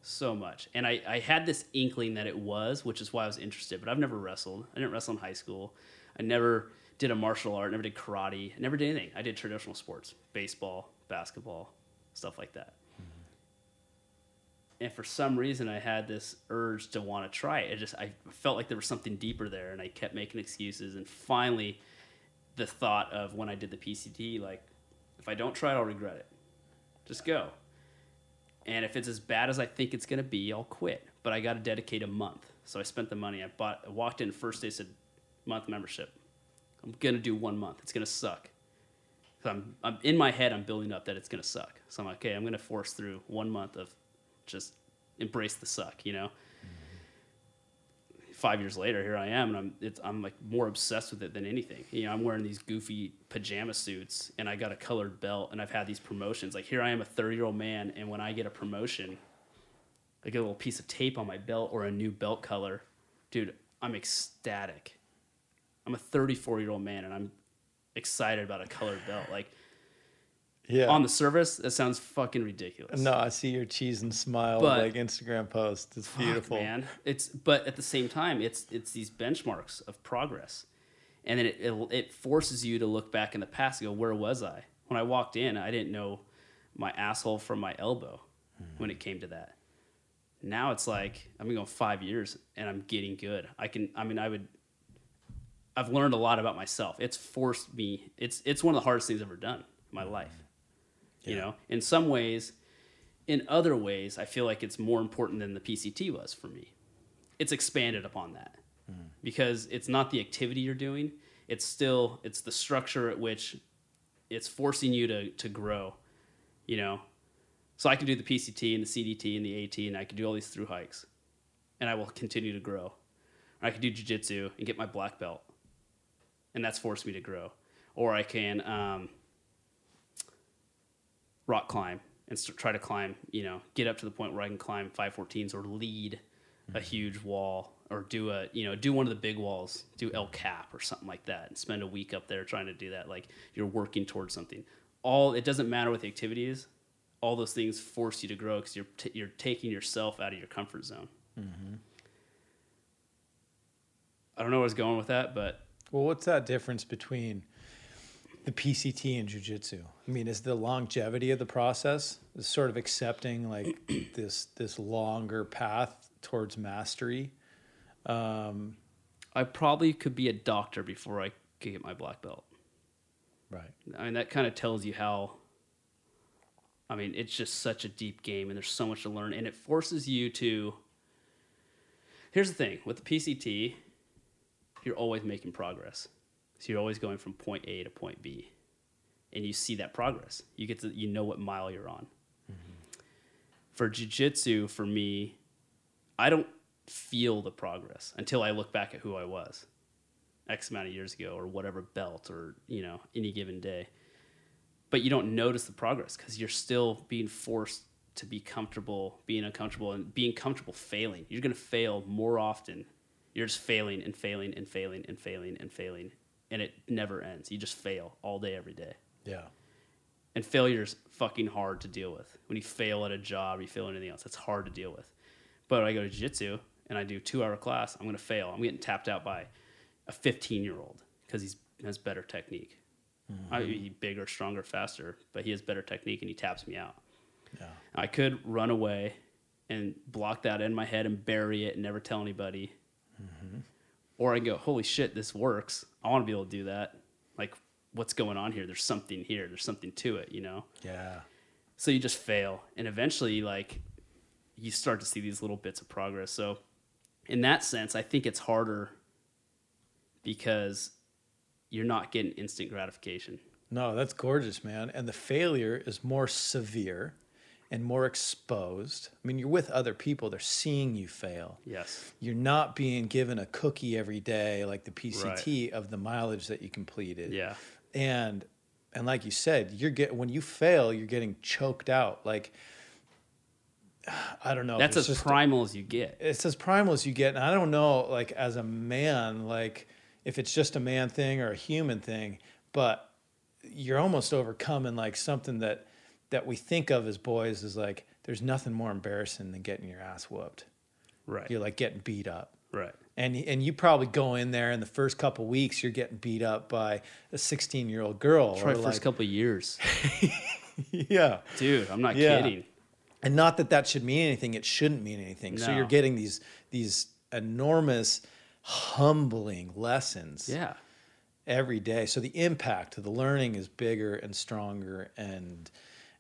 So much. And I, I had this inkling that it was, which is why I was interested, but I've never wrestled. I didn't wrestle in high school. I never did a martial art, never did karate, never did anything. I did traditional sports, baseball, basketball, stuff like that. And for some reason, I had this urge to want to try it. It just I felt like there was something deeper there, and I kept making excuses. And finally, the thought of when I did the PCT, like, if I don't try it, I'll regret it. Just go. And if it's as bad as I think it's gonna be, I'll quit. But I got to dedicate a month. So I spent the money. I bought. I walked in first day said, month membership. I'm gonna do one month. It's gonna suck. 'Cause I'm, I'm in my head. I'm building up that it's gonna suck. So I'm like, okay, I'm gonna force through one month of just embrace the suck. You know. Five years later, here I am, and I'm it's, I'm like more obsessed with it than anything. You know, I'm wearing these goofy pajama suits, and I got a colored belt, and I've had these promotions. Like here I am, a 30 year old man, and when I get a promotion, I get a little piece of tape on my belt or a new belt color, dude, I'm ecstatic. I'm a 34 year old man, and I'm excited about a colored belt. Like Yeah. on the surface, that sounds fucking ridiculous. no, I see your cheese and smile But- like Instagram post. It's Fuck, beautiful. man. It's but at the same time, it's it's these benchmarks of progress, and then it, it it forces you to look back in the past and go, where was I when I walked in? I didn't know my asshole from my elbow hmm. when it came to that. Now it's like I'm gonna five years and I'm getting good. I can. I mean, I would. I've learned a lot about myself. It's forced me. It's it's one of the hardest things I've ever done in my hmm. life. You Yeah. know, in some ways, in other ways, I feel like it's more important than the PCT was for me. It's expanded upon that because it's not the activity you're doing. It's still it's the structure at which it's forcing you to to grow. You know, so I can do the PCT and the CDT and the AT, and I can do all these through hikes, and I will continue to grow. Or I can do jujitsu and get my black belt, and that's forced me to grow. Or I can um, rock climb and st- try to climb, you know, get up to the point where I can climb 514s or lead a mm-hmm. huge wall or do a, you know, do one of the big walls, do El Cap or something like that and spend a week up there trying to do that. Like you're working towards something. All, it doesn't matter what the activity is. All those things force you to grow because you're, t- you're taking yourself out of your comfort zone. Mm-hmm. I don't know where I was going with that, but Well, what's that difference between the PCT and jujitsu? I mean, is the longevity of the process is sort of accepting like this this longer path towards mastery? Um, I probably could be a doctor before I could get my black belt. right. I mean, that kind of tells you how. I mean, it's just such a deep game, and there's so much to learn, and it forces you to. Here's the thing with the PCT, you're always making progress, so you're always going from point A to point B, and you see that progress. You get to you know what mile you're on. Mm-hmm. For jujitsu, for me, I don't feel the progress until I look back at who I was. X amount of years ago or whatever belt or you know any given day but you don't notice the progress because you're still being forced to be comfortable being uncomfortable and being comfortable failing you're going to fail more often you're just failing and failing and failing and failing and failing and it never ends. You just fail all day every day. Yeah. and failure is fucking hard to deal with. When you fail at a job you fail at anything else it's hard to deal with. But when i go to jiu-jitsu and i do two hour class i'm going to fail. I'm getting tapped out by a 15 year old because he has better technique. I mm-hmm. mean, he's bigger stronger faster but he has better technique and he taps me out. Yeah. i could run away and block that in my head and bury it and never tell anybody. Mm-hmm. Or i can go holy shit this works i want to be able to do that. Like what's going on here? There's something here. There's something to it you know? Yeah. so you just fail. And eventually like you start to see these little bits of progress. So in that sense i think it's harder because you're not getting instant gratification. No, that's gorgeous, man. And the failure is more severe and more exposed. I mean, you're with other people, they're seeing you fail. yes You're not being given a cookie every day like the PCT of the mileage that you completed. yeah And and like you said, you're get when you fail, you're getting choked out. Like I don't know. that's as primal as you get it's as primal as you get. And I don't know, like as a man, like if it's just a man thing or a human thing, but you're almost overcoming like something that that we think of as boys is like there's nothing more embarrassing than getting your ass whooped. right You're like getting beat up. right And and you probably go in there in the first couple weeks you're getting beat up by a 16 year old girl. try first like- couple of years yeah. dude i'm not Yeah. kidding and not that that should mean anything it shouldn't mean anything so you're getting these these enormous humbling lessons yeah every day so the impact of the learning is bigger and stronger and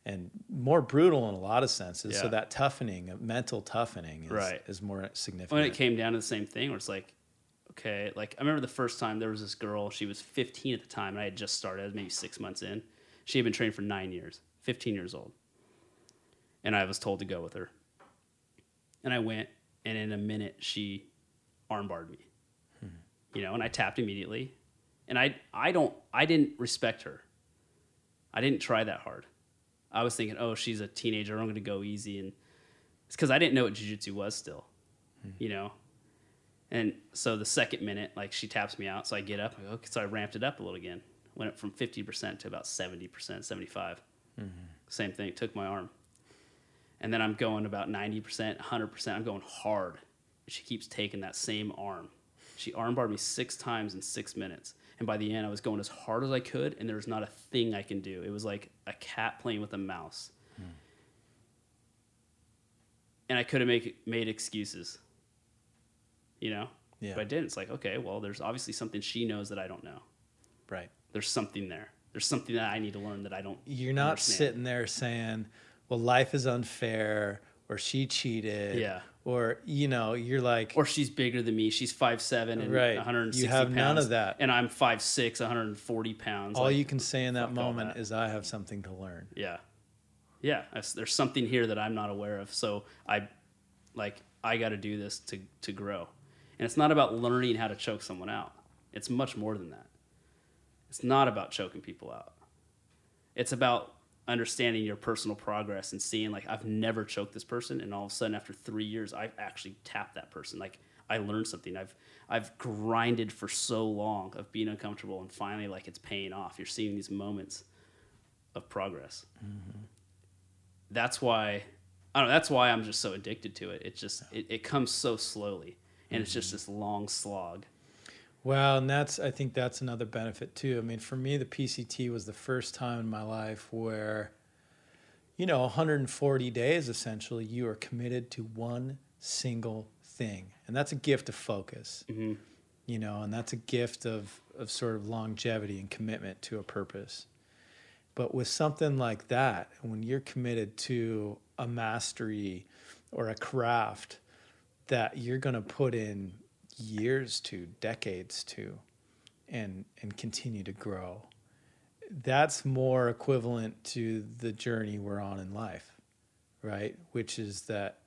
and more brutal in a lot of senses. So that toughening mental toughening is, Right. is more significant. When it came down to the same thing where it's like okay like i remember the first time there was this girl she was 15 at the time and i had just started I was maybe six months in. She had been trained for nine years 15 years old. And i was told to go with her. And i went and in a minute she armbarred me. Hmm. You know and i tapped immediately. And i i don't i didn't respect her. I didn't try that hard i was thinking oh she's a teenager i'm going to go easy and it's because i didn't know what jiu-jitsu was still hmm. you know. And so the second minute, like she taps me out, so I get up. I go, okay, so I ramped it up a little again. Went up from fifty percent to about seventy percent, seventy mm-hmm. Same thing. Took my arm, and then I'm going about ninety percent, hundred percent. I'm going hard. She keeps taking that same arm. She armbarred me six times in six minutes, and by the end, I was going as hard as I could, and there was not a thing I can do. It was like a cat playing with a mouse. And I could have make, made excuses you know Yeah. but i didn't it's like okay well there's obviously something she knows that i don't know right there's something there there's something that i need to learn that i don't you're not understand. sitting there saying well, life is unfair, or she cheated, Yeah. or you know, you're like, or she's bigger than me. She's five seven and Right. 160 You have pounds, none of that. and I'm five six, 140 pounds. all Like, you can say in that moment that. is, I have something to learn. yeah, yeah. There's something here that I'm not aware of. So I, like, I got to do this to to grow, and it's not about learning how to choke someone out. It's much more than that. It's not about choking people out. It's about understanding your personal progress and seeing like I've never choked this person and all of a sudden after 3 years I've actually tapped that person. Like I learned something. I've I've grinded for so long of being uncomfortable and finally like it's paying off. You're seeing these moments of progress. Mm-hmm. That's why I don't know that's why I'm just so addicted to it. It just it, it comes so slowly and it's just mm-hmm. this long slog Well, and that's I think that's another benefit too. I mean, for me, the PCT was the first time in my life where, you know, 140 days essentially, you are committed to one single thing, and that's a gift of focus. Mhm. You know, and that's a gift of of sort of longevity and commitment to a purpose. But with something like that, when you're committed to a mastery or a craft that you're going to put in years to, decades to, and and continue to grow, that's more equivalent to the journey we're on in life, right? Which is that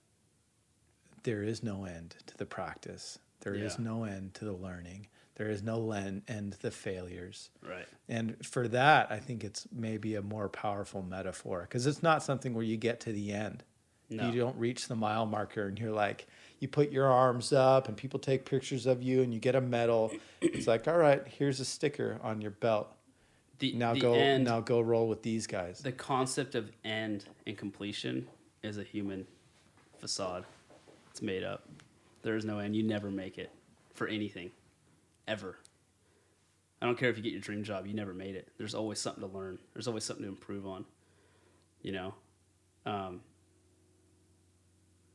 there is no end to the practice. There is Yeah. no end to the learning. There is no len- end to the failures. right And for that, I think it's maybe a more powerful metaphor because it's not something where you get to the end. No You don't reach the mile marker and you're like, you put your arms up and people take pictures of you and you get a medal. It's like, all right, here's a sticker on your belt. the, Now the go end, now go roll with these guys. the concept of end and completion is a human facade. It's made up. There is no end. You never make it for anything, ever. I don't care if you get your dream job. You never made it. There's always something to learn. There's always something to improve on. You know, um,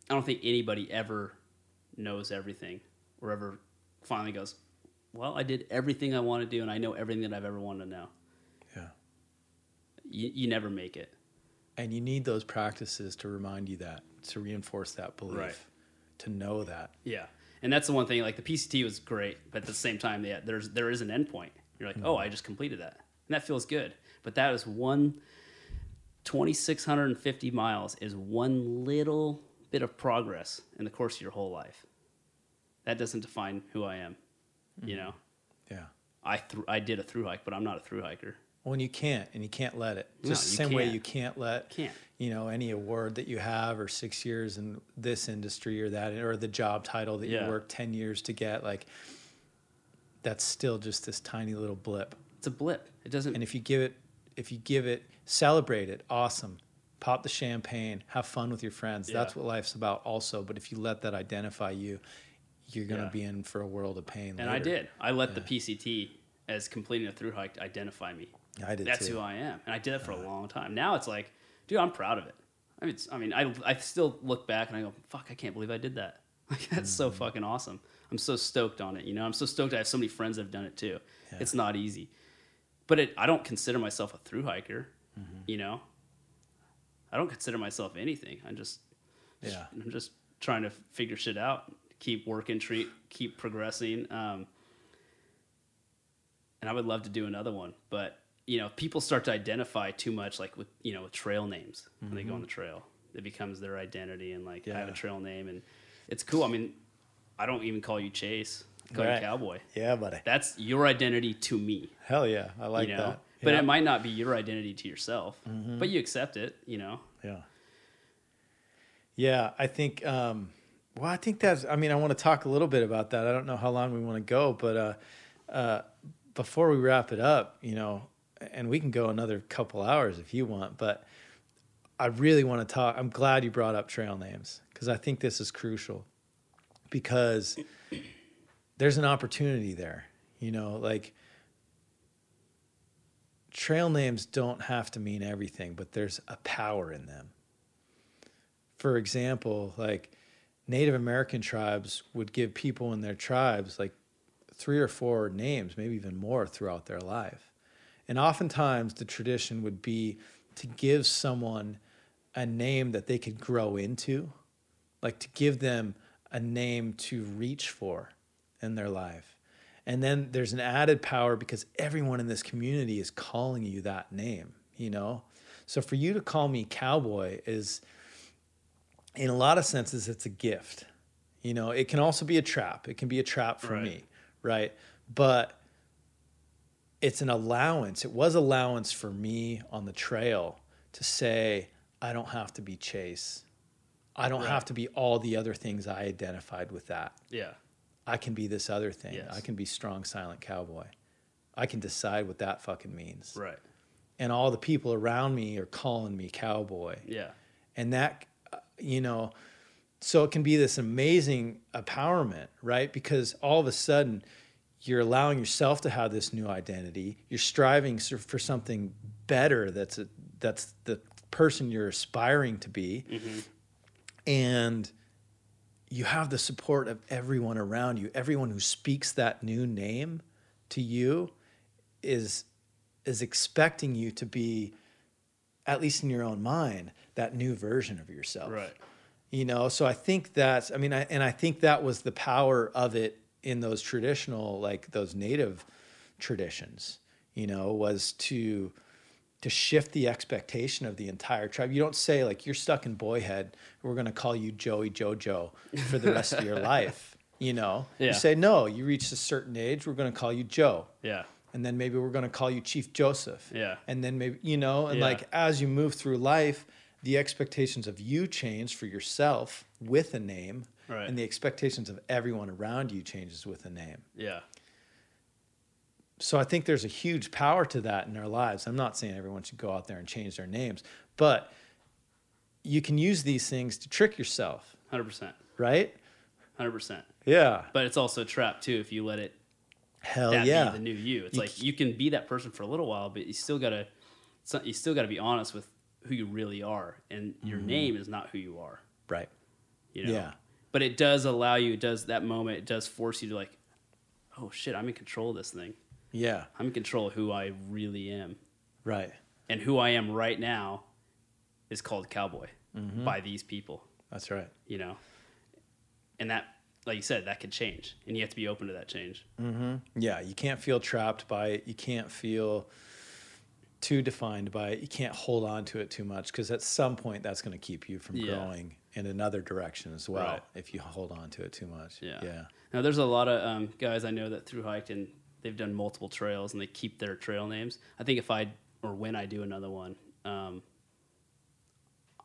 I don't think anybody ever knows everything or ever finally goes, "Well, I did everything I want to do, and I know everything that I've ever wanted to know." Yeah. You, you never make it. And you need those practices to remind you that, to reinforce that belief, Right. to know that. Yeah, and that's the one thing. Like the PCT was great, but at the same time, yeah, there's there is an endpoint. You're like, oh, mm-hmm. I just completed that, and that feels good. But that is one. 2,650 miles is one little bit of progress in the course of your whole life. That doesn't define who I am. You mm-hmm. know, Yeah. I thr I did a through hike, but I'm not a through hiker. Well, and you can't, and you can't let it. No, Just the same way can't. you can't let, Can't. you know, any award that you have or six years in this industry or that, or the job title that Yeah. you worked 10 years to get, like, that's still just this tiny little blip. It's a blip. It doesn't. And if you give it, if you give it, celebrate it, awesome. Pop the champagne, have fun with your friends. That's what life's about, also. But if you let that identify you, you're going to Yeah. be in for a world of pain. and I did. I let the PCT as completing a through hike identify me. I did That's too. who I am, and I did it for a long time. Now it's like, dude, I'm proud of it. I mean, I mean, I, I still look back and I go, fuck, I can't believe I did that. Like that's so Mm-hmm. fucking awesome. I'm so stoked on it. You know, I'm so stoked. I have so many friends that have done it too. It's not easy, but it, I don't consider myself a through hiker. Mm-hmm. You know, I don't consider myself anything. I'm just, Yeah. I'm just trying to figure shit out, keep working, treat, keep progressing. Um, and I would love to do another one, but you know, people start to identify too much, like with you know, with trail names when they go on the trail. It becomes their identity, and like I have a trail name, and it's cool. I mean, I don't even call you Chase. I call Right. you Cowboy. Yeah, buddy. That's your identity to me. Hell yeah. I like you know, that. But yeah. it might not be your identity to yourself. But you accept it. You know. Yeah. Yeah, I think. Um, well, I think that's. I mean, I want to talk a little bit about that. I don't know how long we want to go, but uh, uh, before we wrap it up, you know, and we can go another couple hours if you want, but I really want to talk. I'm glad you brought up trail names because I think this is crucial because there's an opportunity there. You know, like trail names don't have to mean everything, but there's a power in them. For example, like Native American tribes would give people in their tribes like three or four names, maybe even more throughout their life. And oftentimes the tradition would be to give someone a name that they could grow into, like to give them a name to reach for in their life. And then there's an added power because everyone in this community is calling you that name, you know? So for you to call me cowboy is, in a lot of senses, it's a gift. You know, it can also be a trap. It can be a trap for Right. me, right? But it's an allowance. It was allowance for me on the trail to say, I don't have to be Chase. I don't Right. have to be all the other things I identified with that. Yeah. I can be this other thing. Yes. I can be strong, silent cowboy. I can decide what that fucking means. Right. And all the people around me are calling me cowboy Yeah. and that uh, you know so it can be this amazing empowerment right because all of a sudden you're allowing yourself to have this new identity you're striving for something better that's a, that's the person you're aspiring to be and you have the support of everyone around you everyone who speaks that new name to you is is expecting you to be at least in your own mind that new version of yourself Right. you know so i think that's i mean I, and i think that was the power of it in those traditional like those native traditions you know was to to shift the expectation of the entire tribe you don't say like you're stuck in boyhead we're going to call you joey jojo for the rest of your life you know Yeah. you say no you reach a certain age we're going to call you joe Yeah. and then maybe we're going to call you chief joseph Yeah. and then maybe you know and Yeah. like as you move through life the expectations of you change for yourself with a name Right. and the expectations of everyone around you changes with a name Yeah. So i think there's a huge power to that in our lives i'm not saying everyone should go out there and change their names but you can use these things to trick yourself Hundred percent. right Hundred percent. yeah But it's also a trap too if you let it hell that yeah be the new you. It's You like you can be that person for a little while, but you still gotta you still gotta be honest with who you really are, and your mm-hmm. name is not who you are. right You know? Yeah. But it does allow you. It does that moment. It does force you to like, oh shit, I'm in control of this thing. Yeah I'm in control of who I really am, right and who I am right now is called cowboy Mm-hmm. by these people. that's right You know, and that, like you said, that could change, and you have to be open to that change. Yeah, you can't feel trapped by it. You can't feel too defined by it. You can't hold on to it too much because at some point that's going to keep you from Yeah. growing in another direction as well Right. if you hold on to it too much. Yeah. Yeah. Now, there's a lot of um, guys I know that through hiked and they've done multiple trails and they keep their trail names. I think if I or when I do another one, um,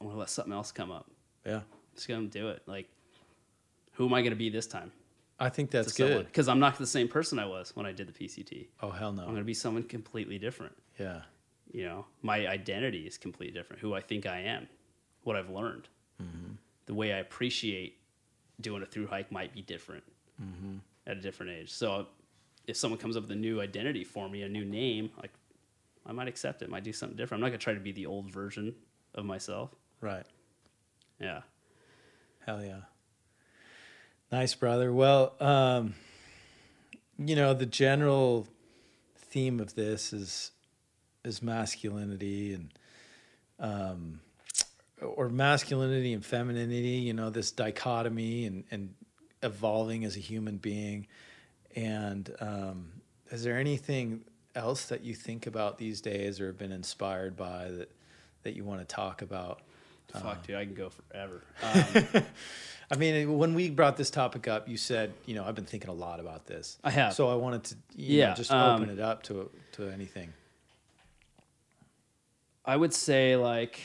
I'm gonna let something else come up. Yeah. Just gonna do it. Like, who am I gonna be this time? I think that's good. Because I'm not the same person I was when I did the PCT. Oh, hell no! I'm gonna be someone completely different. Yeah. You know, my identity is completely different. Who I think I am, what I've learned, the way I appreciate doing a through hike might be different at a different age. So, if someone comes up with a new identity for me, a new name, like I might accept it. Might do something different. I'm not gonna try to be the old version of myself. Right. Yeah. Hell yeah. Nice, brother. Well, um, you know, the general theme of this is is masculinity and um, or masculinity and femininity, you know, this dichotomy and, and evolving as a human being. And um, is there anything else that you think about these days or have been inspired by that that you want to talk about? Fuck, dude, I can go forever. Um, I mean, when we brought this topic up, you said, you know, I've been thinking a lot about this. I have. So I wanted to, you know, Yeah, just um, open it up to to anything. I would say like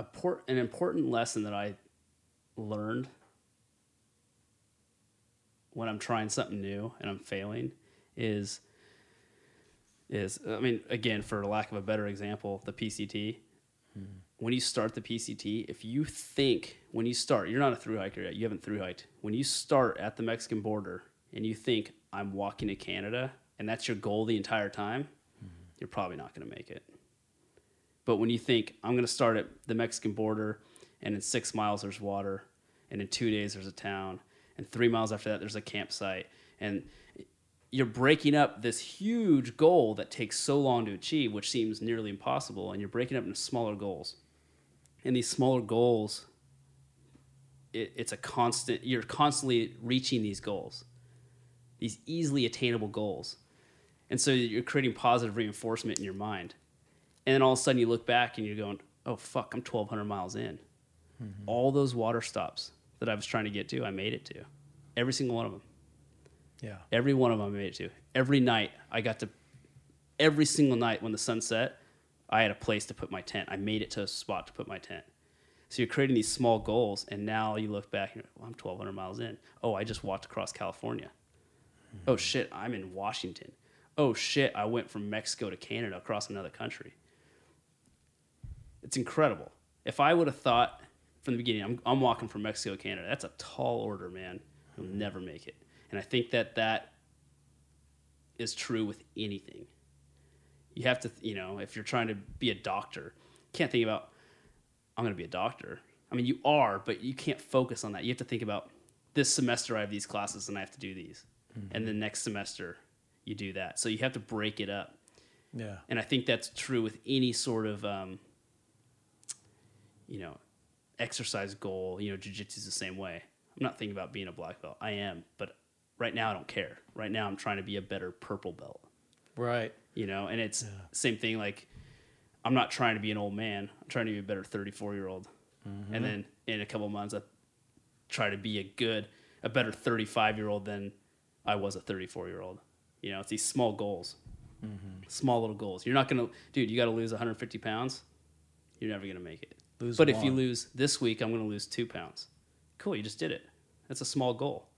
a port, an important lesson that I learned when I'm trying something new and I'm failing is is I mean again for lack of a better example the PCT mm-hmm. when you start the PCT if you think when you start you're not a through hiker yet you haven't through hiked. When you start at the Mexican border and you think I'm walking to Canada and that's your goal the entire time mm-hmm. you're probably not going to make it but when you think I'm going to start at the Mexican border, and in six miles there's water, and in two days there's a town, and three miles after that there's a campsite, and you're breaking up this huge goal that takes so long to achieve, which seems nearly impossible, and you're breaking up into smaller goals. And these smaller goals, it, it's a constant. You're constantly reaching these goals, these easily attainable goals, and so you're creating positive reinforcement in your mind. And then all of a sudden, you look back and you're going, "Oh fuck, I'm 1,200 miles in." Mm-hmm. All those water stops that I was trying to get to, I made it to. Every single one of them. Yeah. Every one of them I made it to. Every night I got to, every single night when the sun set, I had a place to put my tent. I made it to a spot to put my tent. So you're creating these small goals, and now you look back and you're, well, I'm 1,200 miles in. Oh, I just walked across California. Oh mm-hmm. shit, I'm in Washington. Oh shit, I went from Mexico to Canada across another country. It's incredible. If I would have thought from the beginning, I'm, I'm walking from Mexico to Canada, that's a tall order, man. You'll never make it. And I think that that is true with anything. You have to, you know, if you're trying to be a doctor, you can't think about, I'm going to be a doctor. I mean, you are, but you can't focus on that. You have to think about this semester I have these classes and I have to do these. And the next semester you do that. So you have to break it up. Yeah. And I think that's true with any sort of, um, you know, exercise goal. You know, jujitsu is the same way. I'm not thinking about being a black belt. I am, but right now I don't care. Right now I'm trying to be a better purple belt. Right. You know, and it's same thing. Like I'm not trying to be an old man. I'm trying to be a better 34 year old. Mm-hmm. And then in a couple months, I try to be a good, a better 35 year old than I was a 34 year old. You know, it's these small goals, mm-hmm. small little goals. You're not gonna, dude. You got to lose 150 pounds. You're never gonna make it. Lose but if you lose this week, I'm gonna lose two pounds. Cool, you just did it. That's a small goal.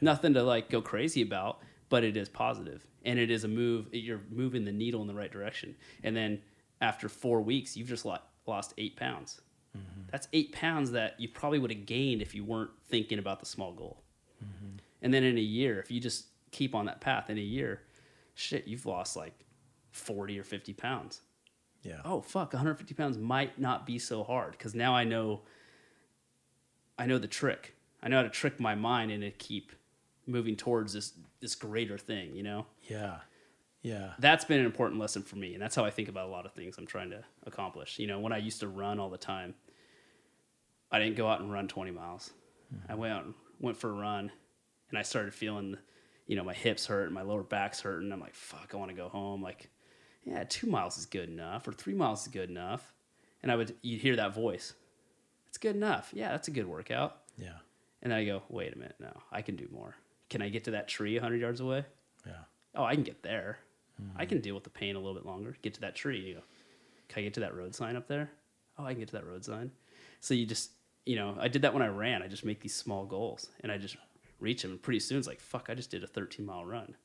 Nothing to like go crazy about, but it is positive and it is a move. You're moving the needle in the right direction. And then after four weeks, you've just lost eight pounds. Mm-hmm. That's eight pounds that you probably would have gained if you weren't thinking about the small goal. Mm-hmm. And then in a year, if you just keep on that path, in a year, shit, you've lost like 40 or 50 pounds. Yeah. Oh, fuck, 150 pounds might not be so hard because now I know, I know the trick. I know how to trick my mind and to keep moving towards this, this greater thing, you know? Yeah. Yeah. that's been an important lesson for me and that's how i think about a lot of things i'm trying to accomplish you know when i used to run all the time i didn't go out and run 20 miles mm-hmm. i went out and went for a run and i started feeling you know my hips hurt and my lower back's hurting i'm like fuck i want to go home like yeah two miles is good enough or three miles is good enough and i would you'd hear that voice it's good enough yeah that's a good workout Yeah. and then i go wait a minute no i can do more can i get to that tree 100 yards away Yeah. oh, I can get there. I can mm-hmm. deal with the pain a little bit longer. Get to that tree. You go, can I get to that road sign up there? Oh, I can get to that road sign. So you just, you know, I did that when I ran. I just make these small goals and I just reach them. And pretty soon it's like, fuck, I just did a 13 mile run.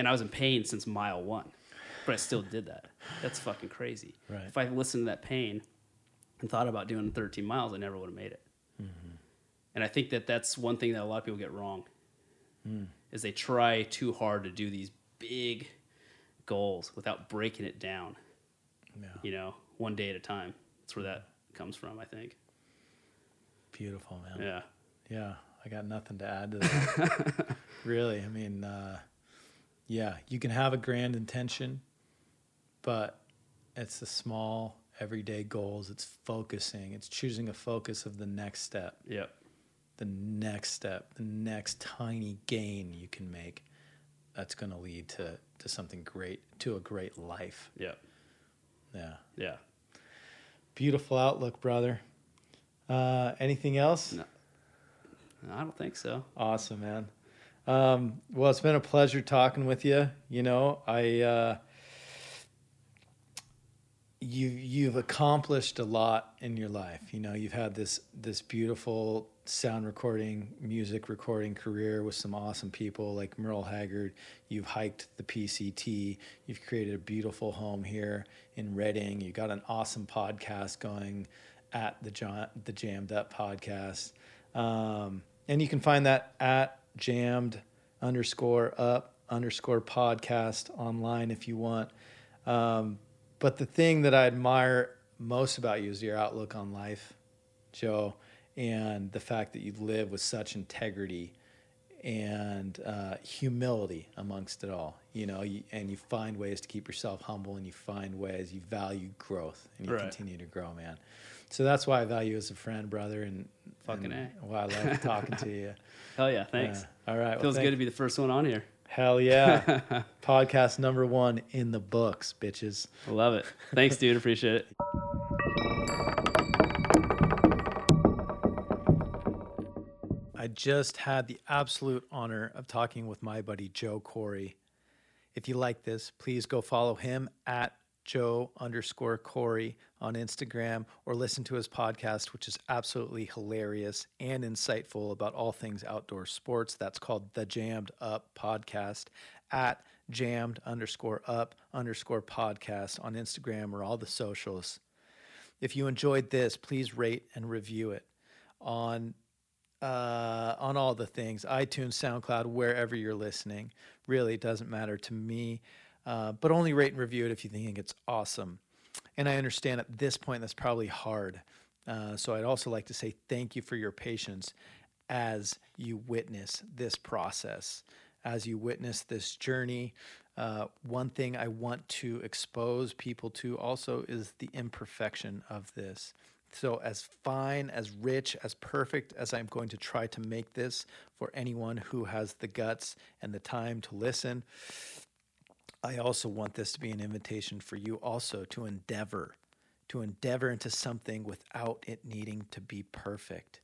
And I was in pain since mile one, but I still did that. That's fucking crazy. Right. If I listened to that pain and thought about doing 13 miles, I never would have made it. Mm-hmm. And I think that that's one thing that a lot of people get wrong hmm. is they try too hard to do these big goals without breaking it down. Yeah. You know, one day at a time. That's where hmm. that comes from. I think. Beautiful, man. Yeah. Yeah, I got nothing to add to that. really, I mean, uh, yeah, you can have a grand intention, but it's the small, everyday goals. It's focusing. It's choosing a focus of the next step, Yep. the next step, the next tiny gain you can make. That's going to lead to to something great, to a great life. Yep. Yeah, Yeah. beautiful outlook, brother. Uh, anything else? No. I don't think so. Awesome, man. Um, well, it's been a pleasure talking with you. You know, I uh, you you've accomplished a lot in your life. You know, you've had this this beautiful sound recording, music recording career with some awesome people like Merle Haggard. You've hiked the PCT. You've created a beautiful home here in Redding. You got an awesome podcast going at the John, the Jammed Up podcast. Um, and you can find that at jammed underscore up underscore podcast online if you want. Um, but the thing that I admire most about you is your outlook on life, Joe, and the fact that you live with such integrity and uh, humility amongst it all. You know, you, and you find ways to keep yourself humble, and you find ways you value growth, and you Right. continue to grow, man. So that's why I value you as a friend, brother, and Fucking and A. why I love talking to you. Hell yeah, thanks. All right, well, Feels thank- good to be the first one on here. Hell yeah, podcast number one in the books, bitches. I love it. Thanks, dude. Appreciate it. I just had the absolute honor of talking with my buddy Joe Corey. If you like this, please go follow him at Joe underscore Corey on Instagram or listen to his podcast, which is absolutely hilarious and insightful about all things outdoor sports. That's called the Jammed Up Podcast at jammed underscore up underscore podcast on Instagram or all the socials. If you enjoyed this, please rate and review it on uh, on all the things iTunes, SoundCloud, wherever you're listening. Really, doesn't matter to me, uh, but only rate and review it if you think it's awesome. And I understand at this point that's probably hard. Uh, so I'd also like to say thank you for your patience as you witness this process, as you witness this journey. Uh, one thing I want to expose people to also is the imperfection of this. So, as fine, as rich, as perfect as I'm going to try to make this for anyone who has the guts and the time to listen, I also want this to be an invitation for you also to endeavor, to endeavor into something without it needing to be perfect.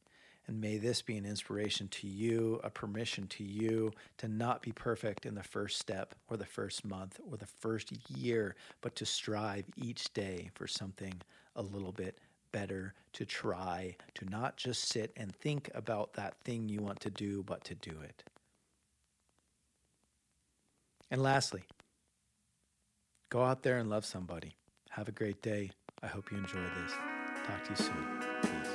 And may this be an inspiration to you, a permission to you to not be perfect in the first step or the first month or the first year, but to strive each day for something a little bit better, to try, to not just sit and think about that thing you want to do, but to do it. And lastly, go out there and love somebody. Have a great day. I hope you enjoy this. Talk to you soon.